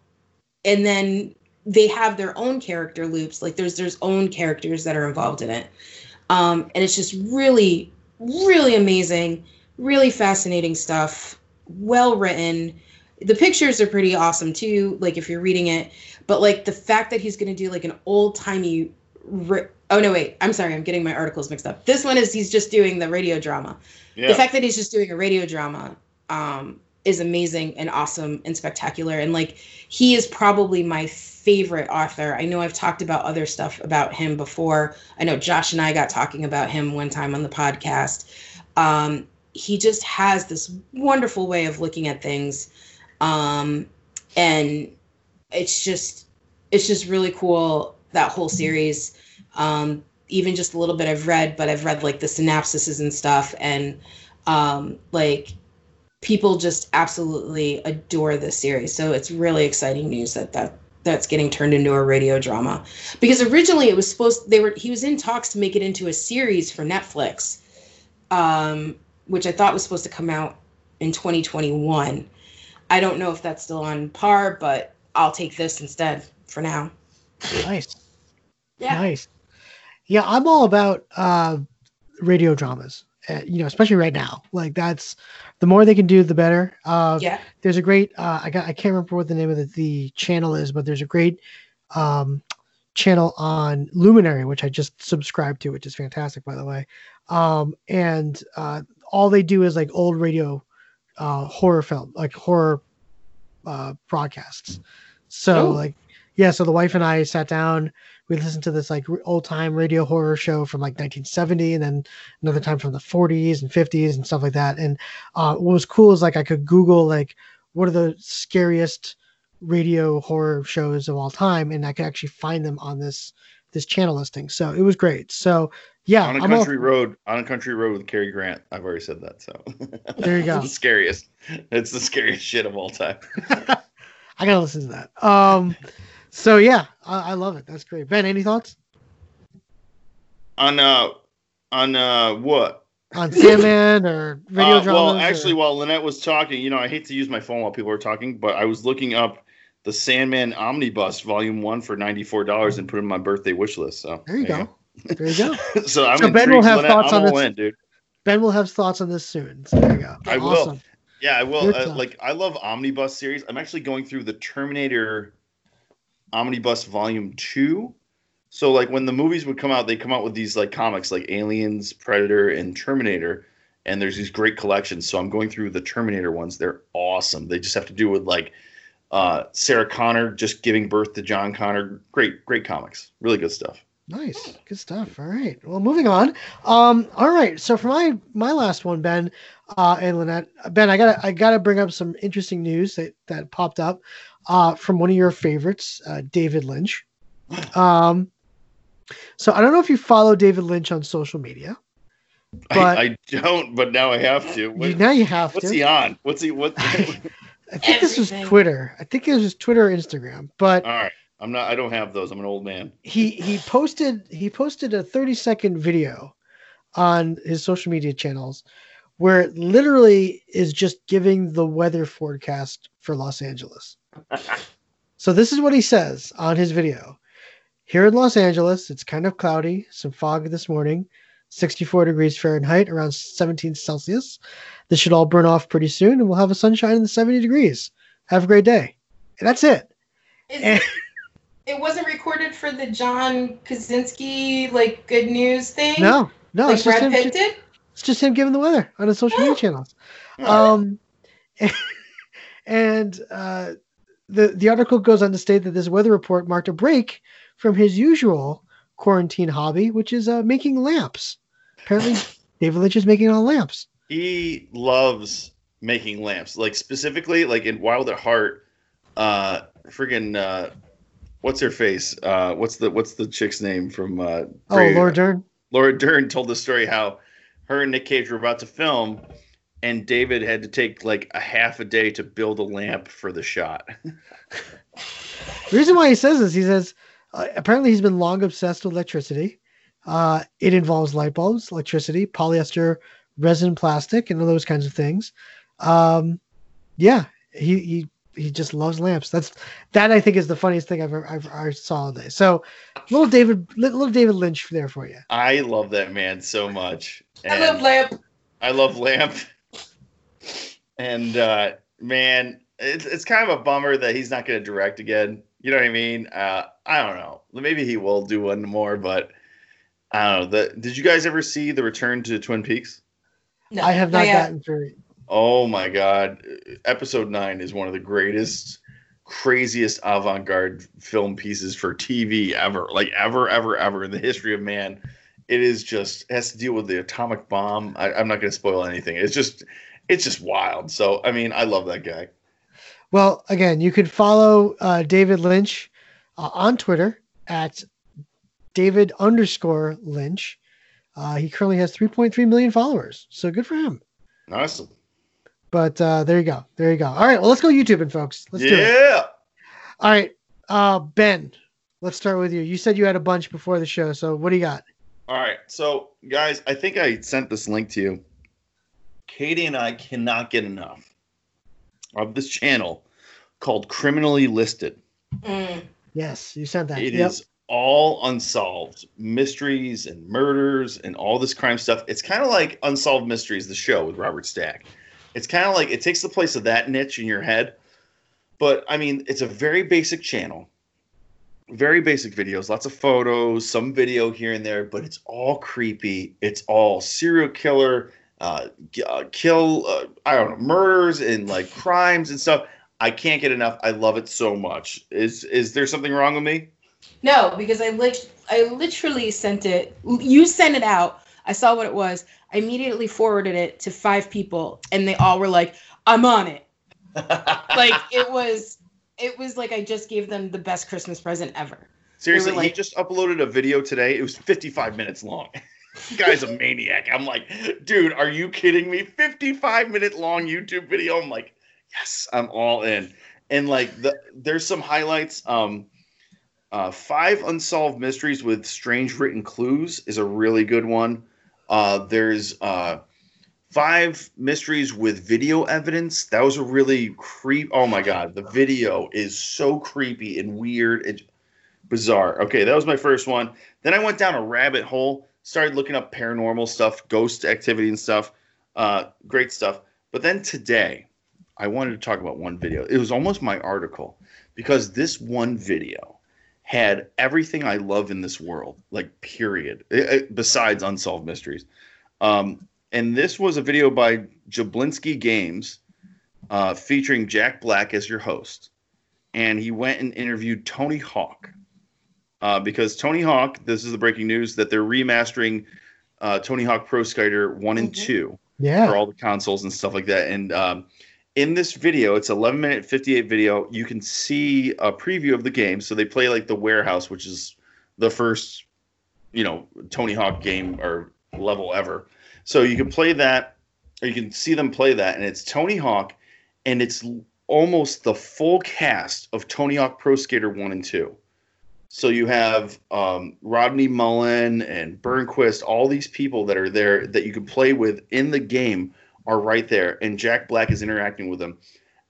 Speaker 3: and then they have their own character loops like there's there's own characters that are involved in it. Um and it's just really really amazing really fascinating stuff well written. The pictures are pretty awesome too like if you're reading it but like the fact that he's going to do like an old timey ri- oh no wait i'm sorry i'm getting my articles mixed up. This one is he's just doing the radio drama.
Speaker 2: Yeah.
Speaker 3: the fact that he's just doing a radio drama um, is amazing and awesome and spectacular. And like, he is probably my favorite author. I know I've talked about other stuff about him before. I know Josh and I got talking about him one time on the podcast. Um, he just has this wonderful way of looking at things. Um, and it's just, it's just really cool that whole series. Um, even just a little bit I've read, but I've read like the synopsises and stuff. And um, like people just absolutely adore this series. So it's really exciting news that that that's getting turned into a radio drama. Because originally it was supposed they were he was in talks to make it into a series for Netflix, um, which I thought was supposed to come out in 2021. I don't know if that's still on par, but I'll take this instead for now.
Speaker 1: Nice.
Speaker 3: Yeah.
Speaker 1: Nice. Yeah, I'm all about uh, radio dramas. Uh, you know, especially right now. Like that's the more they can do, the better. Uh,
Speaker 3: Yeah.
Speaker 1: There's a great. Uh, I got. I can't remember what the name of the, the channel is, but there's a great um, channel on Luminary, which I just subscribed to, which is fantastic, by the way. Um, and uh, all they do is like old radio uh, horror film, like horror uh, broadcasts. So
Speaker 2: Oh.
Speaker 1: like, yeah. So the wife and I sat down. We listened to this like old time radio horror show from like 1970, and then another time from the 40s and 50s and stuff like that. And uh, what was cool is like I could Google like what are the scariest radio horror shows of all time, and I could actually find them on this this channel listing. So it was great. So yeah,
Speaker 2: on a
Speaker 1: I'm all-
Speaker 2: country road, on a country road with Cary Grant. I've already said that. So
Speaker 1: There you go.
Speaker 2: it's the scariest. It's the scariest shit of all time.
Speaker 1: I gotta listen to that. Um, so yeah, I, I love it. That's great. Ben, any thoughts
Speaker 2: On uh, on uh, what?
Speaker 1: on Sandman or
Speaker 2: Uh,
Speaker 1: dramas?
Speaker 2: well,
Speaker 1: or-
Speaker 2: actually, while Lynette was talking, you know, I hate to use my phone while people are talking, but I was looking up the Sandman Omnibus Volume One for ninety four dollars and put it in my birthday wish list. So
Speaker 1: there you go. There you go.
Speaker 2: so I'm
Speaker 1: So Ben will have
Speaker 2: Lynette.
Speaker 1: thoughts
Speaker 2: I'm
Speaker 1: on this.
Speaker 2: in, dude.
Speaker 1: Ben will have thoughts on this soon. So there you go.
Speaker 2: I will. Yeah, I will. Uh, like, I love Omnibus series. I'm actually going through the Terminator Omnibus Volume Two. So, like, when the movies would come out, they come out with these like comics, like Aliens, Predator, and Terminator, and there's these great collections. So I'm going through the Terminator ones. They're awesome. They just have to do with like uh, Sarah Connor just giving birth to John Connor. Great, great comics. Really good stuff.
Speaker 1: Nice, good stuff. All right. Well, moving on. Um, all right. So for my my last one, Ben, uh, and Lynette, Ben, I gotta I gotta bring up some interesting news that that popped up, uh, from one of your favorites, uh, David Lynch. Um, so I don't know if you follow David Lynch on social media. But-
Speaker 2: I, I don't, but now I have to.
Speaker 1: You,
Speaker 2: What-
Speaker 1: now you have
Speaker 2: what's
Speaker 1: to.
Speaker 2: he on? What's he? What?
Speaker 1: I think this was Twitter. I think it was Twitter or Instagram. But
Speaker 2: All right. I'm not. I don't have those. I'm an old man.
Speaker 1: he he posted he posted a 30 second video on his social media channels where it literally is just giving the weather forecast for Los Angeles. So this is what he says on his video. Here in Los Angeles, it's kind of cloudy, some fog this morning, 64 degrees Fahrenheit, around 17 Celsius. This should all burn off pretty soon, and we'll have a sunshine in the 70 degrees. Have a great day. And that's it. And-
Speaker 3: it, wasn't recorded for the John Krasinski like good news thing.
Speaker 1: no, no,
Speaker 3: like
Speaker 1: it's just,
Speaker 3: Brad
Speaker 1: him,
Speaker 3: Pitt did.
Speaker 1: it's just him giving the weather on his social media
Speaker 3: Oh.
Speaker 1: channels. Um, and uh, the the article goes on to state that this weather report marked a break from his usual quarantine hobby, which is uh, making lamps. Apparently, David Lynch is making all lamps.
Speaker 2: he loves making lamps. Like specifically, like in Wild at Heart, uh, friggin' uh, what's her face? Uh, what's the what's the chick's name from? Uh,
Speaker 1: Oh, Laura Dern.
Speaker 2: Laura Dern told the story how her and Nick Cage were about to film, and David had to take like a half a day to build a lamp for the shot.
Speaker 1: The reason why he says this, he says uh, apparently he's been long obsessed with electricity. Uh, it involves light bulbs, electricity, polyester, resin, plastic, and all those kinds of things. Um, yeah, he, he he just loves lamps. That's that I think is the funniest thing I've ever I've, I saw all day. So little David little David Lynch there for you.
Speaker 2: I love that man so much.
Speaker 3: I love lamp.
Speaker 2: I love Lamp. And uh, man, it's it's kind of a bummer that he's not going to direct again. You know what I mean? Uh, I don't know. Maybe he will do one more, but I don't know. The, did you guys ever see the Return to Twin Peaks?
Speaker 3: No,
Speaker 1: I have not
Speaker 3: yet.
Speaker 1: gotten through. It.
Speaker 2: Oh my god, episode 9 is one of the greatest craziest avant-garde film pieces for TV ever. Like ever ever ever in the history of man. It is just has to deal with the atomic bomb. I, I'm not going to spoil anything. It's just it's just wild. So, I mean, I love that guy.
Speaker 1: Well, again, you can follow uh, David Lynch uh, on Twitter at David underscore Lynch. Uh, he currently has 3.3 million followers, so good for him.
Speaker 2: Awesome.
Speaker 1: But uh, there you go, there you go. All right, well, let's go YouTubing, folks. Let's do it.
Speaker 2: yeah.
Speaker 1: All right, uh, Ben, let's start with you. You said you had a bunch before the show, so what do you got?
Speaker 2: All right. So, guys, I think I sent this link to you. Katie and I cannot get enough of this channel called Criminally Listed.
Speaker 3: Mm.
Speaker 1: Yes, you sent that.
Speaker 2: It is
Speaker 1: Yep.
Speaker 2: all unsolved mysteries and murders and all this crime stuff. It's kind of like Unsolved Mysteries, the show with Robert Stack. It's kind of like it takes the place of that niche in your head. But I mean, it's a very basic channel, very basic videos, lots of photos, some video here and there, but it's all creepy. It's all serial killer, uh, uh, kill, uh, I don't know, murders and like crimes and stuff. I can't get enough. I love it so much. Is is there something wrong with me?
Speaker 3: No, because I lit- I literally sent it. You sent it out. I saw what it was. I immediately forwarded it to five people, and they all were like, "I'm on it." Like it was, it was like I just gave them the best Christmas present ever.
Speaker 2: Seriously,
Speaker 3: were
Speaker 2: he just uploaded a video today. It was 55 minutes long. Guy's a maniac. I'm like, dude, are you kidding me? 55 minute long YouTube video. I'm like, yes, I'm all in. And like the there's some highlights. Um uh five unsolved mysteries with strange written clues is a really good one. Uh there's uh five mysteries with video evidence. That was a really creep. Oh my god, the video is so creepy and weird. It, bizarre. Okay, that was my first one. Then I went down a rabbit hole, started looking up paranormal stuff, ghost activity and stuff. Uh, great stuff. But then today, I wanted to talk about one video. It was almost my article because this one video had everything I love in this world, like period, eh, eh, besides unsolved mysteries. Um, and this was a video by Jablinski Games uh, featuring Jack Black as your host. And he went and interviewed Tony Hawk uh, because Tony Hawk, this is the breaking news that they're remastering uh, Tony Hawk Pro Skater 1 and
Speaker 3: Mhm.
Speaker 2: 2
Speaker 1: Yeah.
Speaker 2: for all the consoles and stuff like that. And um, in this video, it's 11 minute 58 video. You can see a preview of the game. So they play like the warehouse, which is the first, you know, Tony Hawk game or level ever. So you can play that, or you can see them play that, and it's Tony Hawk, and it's almost the full cast of Tony Hawk Pro Skater 1 and 2. So you have um, Rodney Mullen and Burnquist, all these people that are there that you can play with in the game are right there, and Jack Black is interacting with them.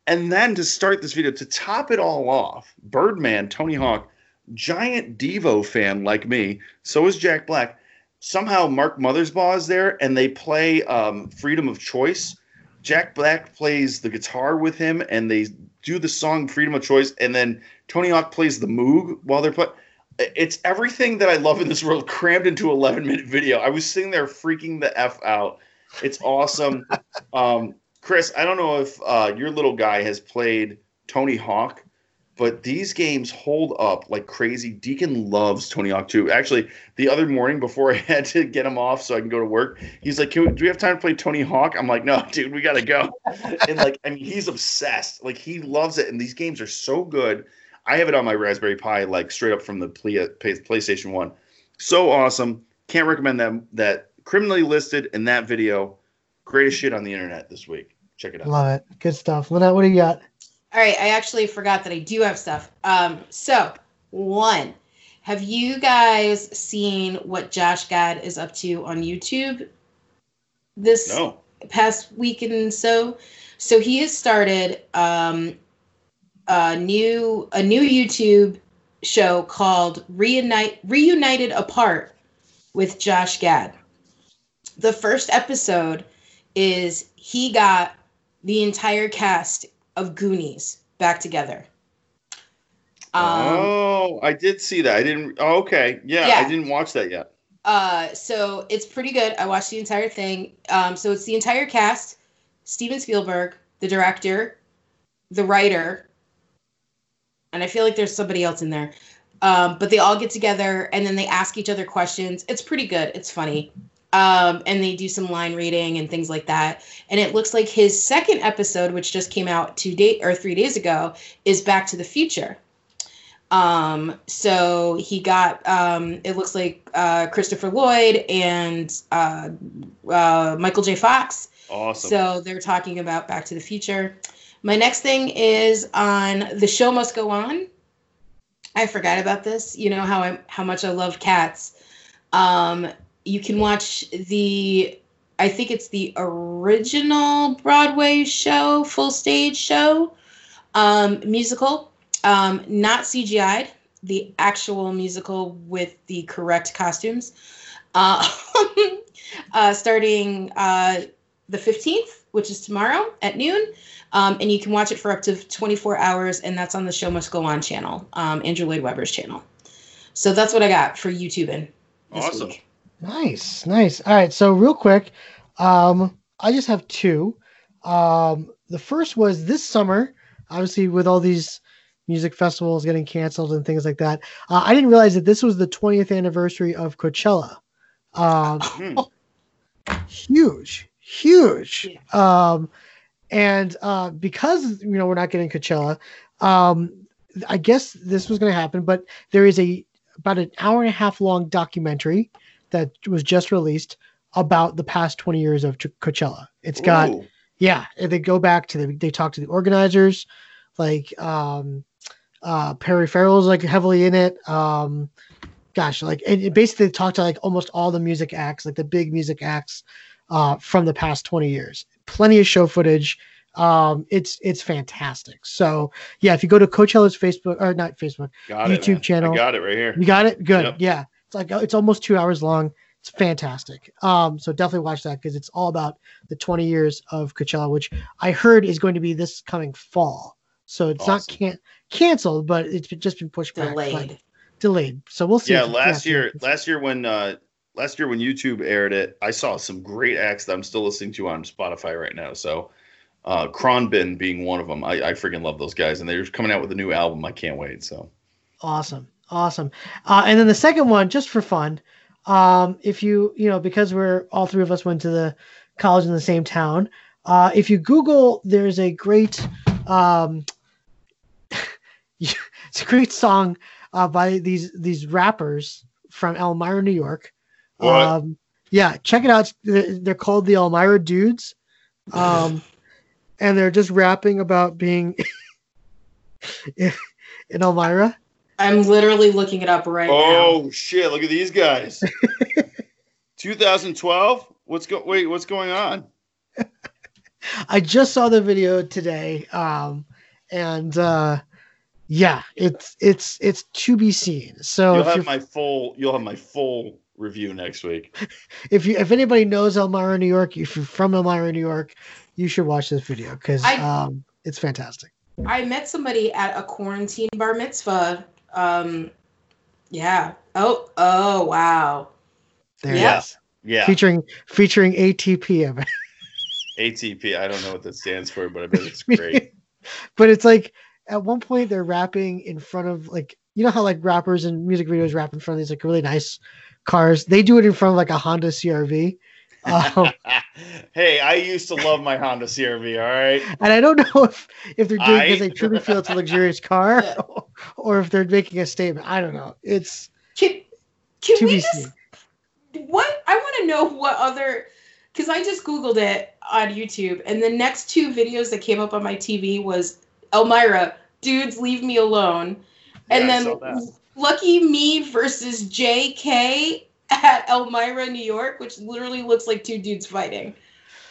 Speaker 2: And then to start this video, to top it all off, Birdman, Tony Hawk, giant Devo fan like me, so is Jack Black. Somehow Mark Mothersbaugh is there, and they play um, Freedom of Choice. Jack Black plays the guitar with him, and they do the song Freedom of Choice, and then Tony Hawk plays the Moog while they're playing. It's everything that I love in this world crammed into 11 minute video. I was sitting there freaking the F out. It's awesome. um, Chris, I don't know if uh, your little guy has played Tony Hawk, but these games hold up like crazy. Deacon loves Tony Hawk too. Actually, the other morning before I had to get him off so I can go to work, he's like, we, "Do we have time to play Tony Hawk?" I'm like, "No, dude, we gotta go." and like, I mean, he's obsessed. Like, he loves it, and these games are so good. I have it on my Raspberry Pi, like straight up from the play, PlayStation One. So awesome. Can't recommend that. That criminally listed in that video. Greatest shit on the internet this week. Check it out.
Speaker 1: Love it. Good stuff. Lynette, what do you got?
Speaker 3: All right, I actually forgot that I do have stuff. Um, so one, have you guys seen what Josh Gad is up to on YouTube this
Speaker 2: No.
Speaker 3: past week and so? So he has started um, a new a new YouTube show called Reunite Reunited Apart with Josh Gad. The first episode is he got the entire cast of Goonies back together. Um,
Speaker 2: oh, I did see that. I didn't. Oh, okay, yeah,
Speaker 3: Yeah.
Speaker 2: I didn't watch that yet.
Speaker 3: Uh, so it's pretty good. I watched the entire thing. Um, so it's the entire cast: Steven Spielberg, the director, the writer, and I feel like there's somebody else in there. Um, but they all get together and then they ask each other questions. It's pretty good. It's funny. Um, and they do some line reading and things like that. And it looks like his second episode, which just came out two day or three days ago, is Back to the Future. Um, so he got um, it looks like uh, Christopher Lloyd and uh, uh, Michael J. Fox.
Speaker 2: Awesome.
Speaker 3: So they're talking about Back to the Future. My next thing is on the show must go on. I forgot about this. You know how I how much I love cats. Um, you can watch the I think it's the original Broadway show, full stage show, um, musical, um, not CGI'd, the actual musical with the correct costumes. Uh, uh, starting uh, the 15th, which is tomorrow at noon. Um, and you can watch it for up to 24 hours, and that's on the Show Must Go On channel, um, Andrew Lloyd Webber's channel. So that's what I got for YouTubing.
Speaker 2: Awesome.
Speaker 3: week.
Speaker 1: Nice, nice. All right, so real quick, um, I just have two. Um, the first was this summer, obviously with all these music festivals getting canceled and things like that. Uh, I didn't realize that this was the 20th anniversary of Coachella. Um,
Speaker 2: Hmm.
Speaker 1: huge, huge. Um, and uh, because you know we're not getting Coachella, um, I guess this was going to happen. But there is a about an hour and a half long documentary that was just released about the past 20 years of Ch- Coachella. It's got
Speaker 2: Ooh.
Speaker 1: yeah, they go back to the they talk to the organizers, like um uh Perry Farrell's like heavily in it. Um gosh, like and it basically talked to like almost all the music acts, like the big music acts uh from the past 20 years. Plenty of show footage. Um it's it's fantastic. So yeah, if you go to Coachella's Facebook or not Facebook,
Speaker 2: got
Speaker 1: YouTube
Speaker 2: man.
Speaker 1: channel.
Speaker 2: I got it right here.
Speaker 1: you got it? Good.
Speaker 2: Yep.
Speaker 1: Yeah. It's like it's almost two hours long. It's fantastic. Um, so definitely watch that because it's all about the 20 years of Coachella, which I heard is going to be this coming fall. So it's not
Speaker 2: Awesome.
Speaker 1: can- canceled, but it's just been pushed back. like,
Speaker 3: Delayed.
Speaker 1: delayed. So we'll see.
Speaker 2: Yeah, last
Speaker 1: yeah,
Speaker 2: year, last year when uh, last year when YouTube aired it, I saw some great acts that I'm still listening to on Spotify right now. So, uh, Khruangbin being one of them. I, I freaking love those guys, and they're coming out with a new album. I can't wait. So,
Speaker 1: Awesome. Awesome. Uh, and then the second one, just for fun, um, if you, you know, because we're all three of us went to the college in the same town, uh, if you Google, there's a great, um, it's a great song uh, by these these rappers from Elmira, New York.
Speaker 2: What?
Speaker 1: Um, yeah, check it out. They're called the Elmira Dudes, um, and they're just rapping about being in Elmira.
Speaker 3: I'm literally looking it up right now.
Speaker 2: oh shit! Look at these guys. 2012. What's go? Wait, what's going on?
Speaker 1: I just saw the video today, um, and uh, yeah, it's it's it's to be seen. So
Speaker 2: You'll have my full. You'll have my full review next week.
Speaker 1: if you if anybody knows Elmira, New York, if you're from Elmira, New York, you should watch this video because um, it's fantastic.
Speaker 3: I met somebody at a quarantine bar mitzvah. Um, yeah. Oh, oh, wow.
Speaker 1: There
Speaker 3: Yeah.
Speaker 1: it is,
Speaker 2: Yeah,
Speaker 1: featuring featuring ATP. I.
Speaker 2: ATP. I don't know what that stands for, but I bet it's great.
Speaker 1: but it's like at one point they're rapping in front of like you know how like rappers and music videos rap in front of these like really nice cars. They do it in front of like a Honda CRV. Um,
Speaker 2: hey, I used to love my Honda CRV. All right.
Speaker 1: and I don't know if if they're doing it because
Speaker 2: I-
Speaker 1: they truly feel it's a luxurious car,
Speaker 3: Yeah.
Speaker 1: or if they're making a statement. I don't know. It's
Speaker 3: Can, can we just
Speaker 1: seen.
Speaker 3: what I want to know what other because I just googled it on YouTube and the next two videos that came up on my TV was Elmira, dudes leave me alone, and
Speaker 2: Yeah,
Speaker 3: then. Lucky Me versus JK at Elmira, New York, which literally looks like two dudes fighting.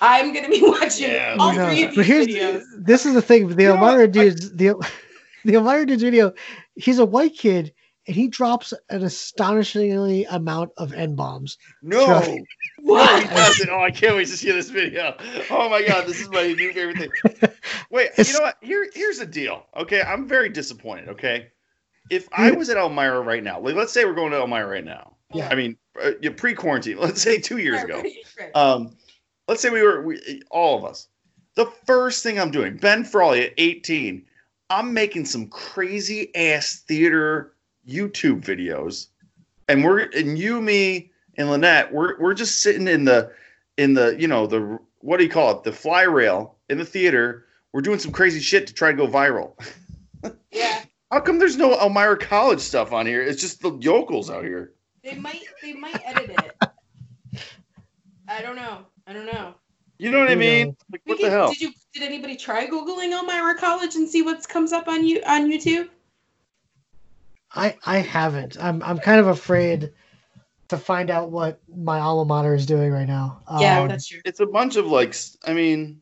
Speaker 3: I'm gonna be watching
Speaker 2: Yeah,
Speaker 3: all
Speaker 1: Who
Speaker 3: three of
Speaker 1: But
Speaker 3: these
Speaker 1: here's
Speaker 3: videos.
Speaker 1: this is the thing. The
Speaker 2: You know what?
Speaker 1: Elmira
Speaker 2: I-
Speaker 1: dude's the the Elmira dude's video. He's a white kid and he drops an astonishingly amount of n bombs.
Speaker 2: No.
Speaker 1: Trust-
Speaker 2: No, he
Speaker 3: What?
Speaker 2: doesn't. Oh, I can't wait to see this video. Oh my god, this is my new favorite thing. Wait,
Speaker 1: It's-
Speaker 2: you know what? Here, here's the deal. Okay, I'm very disappointed. Okay, if I was at Elmira right now, like let's say we're going to Elmira right now.
Speaker 1: Yeah.
Speaker 2: I mean, uh, pre-quarantine. Let's say two years ago. Um, let's say we were we, all of us. The first thing I'm doing, Ben Frawley at 18, I'm making some crazy ass theater YouTube videos, and we're and you, me, and Lynette, we're we're just sitting in the in the you know the what do you call it the fly rail in the theater. We're doing some crazy shit to try to go viral.
Speaker 3: yeah.
Speaker 2: How come there's no Elmira College stuff on here? It's just the yokels out here.
Speaker 3: They might they might edit it. I don't know. I don't know.
Speaker 2: You know what I mean? Like what
Speaker 3: can-
Speaker 2: the hell?
Speaker 3: Did you did anybody try googling Elmira College and see what comes up on you on YouTube?
Speaker 1: I I haven't. I'm I'm kind of afraid to find out what my alma mater is doing right now.
Speaker 3: yeah,
Speaker 1: Um,
Speaker 3: that's true.
Speaker 2: it's a bunch of like I mean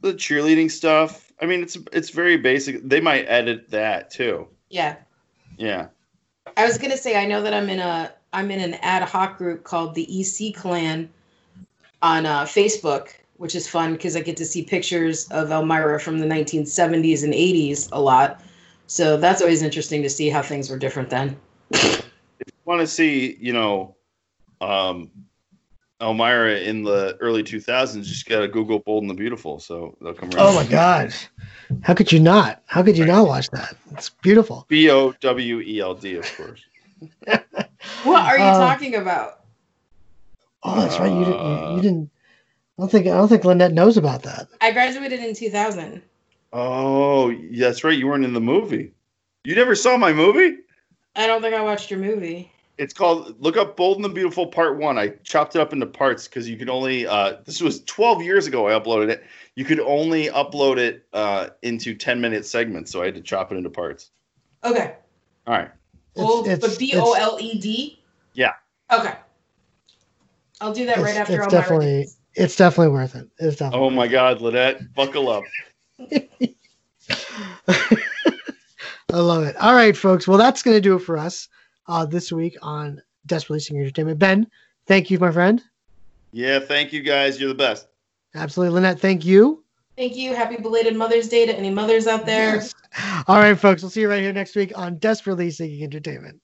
Speaker 2: the cheerleading stuff i mean it's it's very basic they might edit that too
Speaker 3: Yeah.
Speaker 2: yeah
Speaker 3: I was gonna say I know that I'm in a I'm in an ad hoc group called the EC Clan on uh, Facebook, which is fun because I get to see pictures of Elmira from the 1970s and 80s a lot. So that's always interesting to see how things were different then.
Speaker 2: if you want to see you know um elmira in the early 2000s you just gotta google bold and the beautiful so they'll come around
Speaker 1: Oh my gosh. How could you not? How could you not watch that? It's beautiful.
Speaker 2: b-o-w-e-l-d of course
Speaker 3: What are you
Speaker 1: Uh,
Speaker 3: talking about?
Speaker 1: Oh, that's right. You didn't. You,
Speaker 2: Uh,
Speaker 1: you didn't. I don't think. I don't think Lynette knows about that.
Speaker 3: I graduated in 2000.
Speaker 2: oh yeah, that's right you weren't in the movie you never saw my movie
Speaker 3: I don't think I watched your movie.
Speaker 2: It's called Look Up Bold and the Beautiful Part One. I chopped it up into parts because you could only. Uh, this was 12 years ago. I uploaded it. You could only upload it uh, into 10 minute segments, so I had to chop it into parts.
Speaker 3: Okay.
Speaker 2: All right.
Speaker 3: Bold,
Speaker 1: it's-
Speaker 3: but B O L E D.
Speaker 2: Yeah.
Speaker 3: Okay. I'll do that right after
Speaker 1: it's
Speaker 3: Elmira
Speaker 1: definitely-
Speaker 3: Days.
Speaker 1: It's definitely worth it. It's definitely.
Speaker 2: Oh my God, Lynette, buckle up.
Speaker 1: I love it. All right, folks. Well, that's going to do it for us uh, this week on Desperately Seeking Entertainment. Ben, thank you, my friend.
Speaker 2: Yeah, thank you guys. You're the best.
Speaker 1: Absolutely, Lynette. Thank you.
Speaker 3: Thank you. Happy belated Mother's Day to any mothers out there.
Speaker 1: Yes. All right, folks. We'll see you right here next week on Desperately Seeking Entertainment.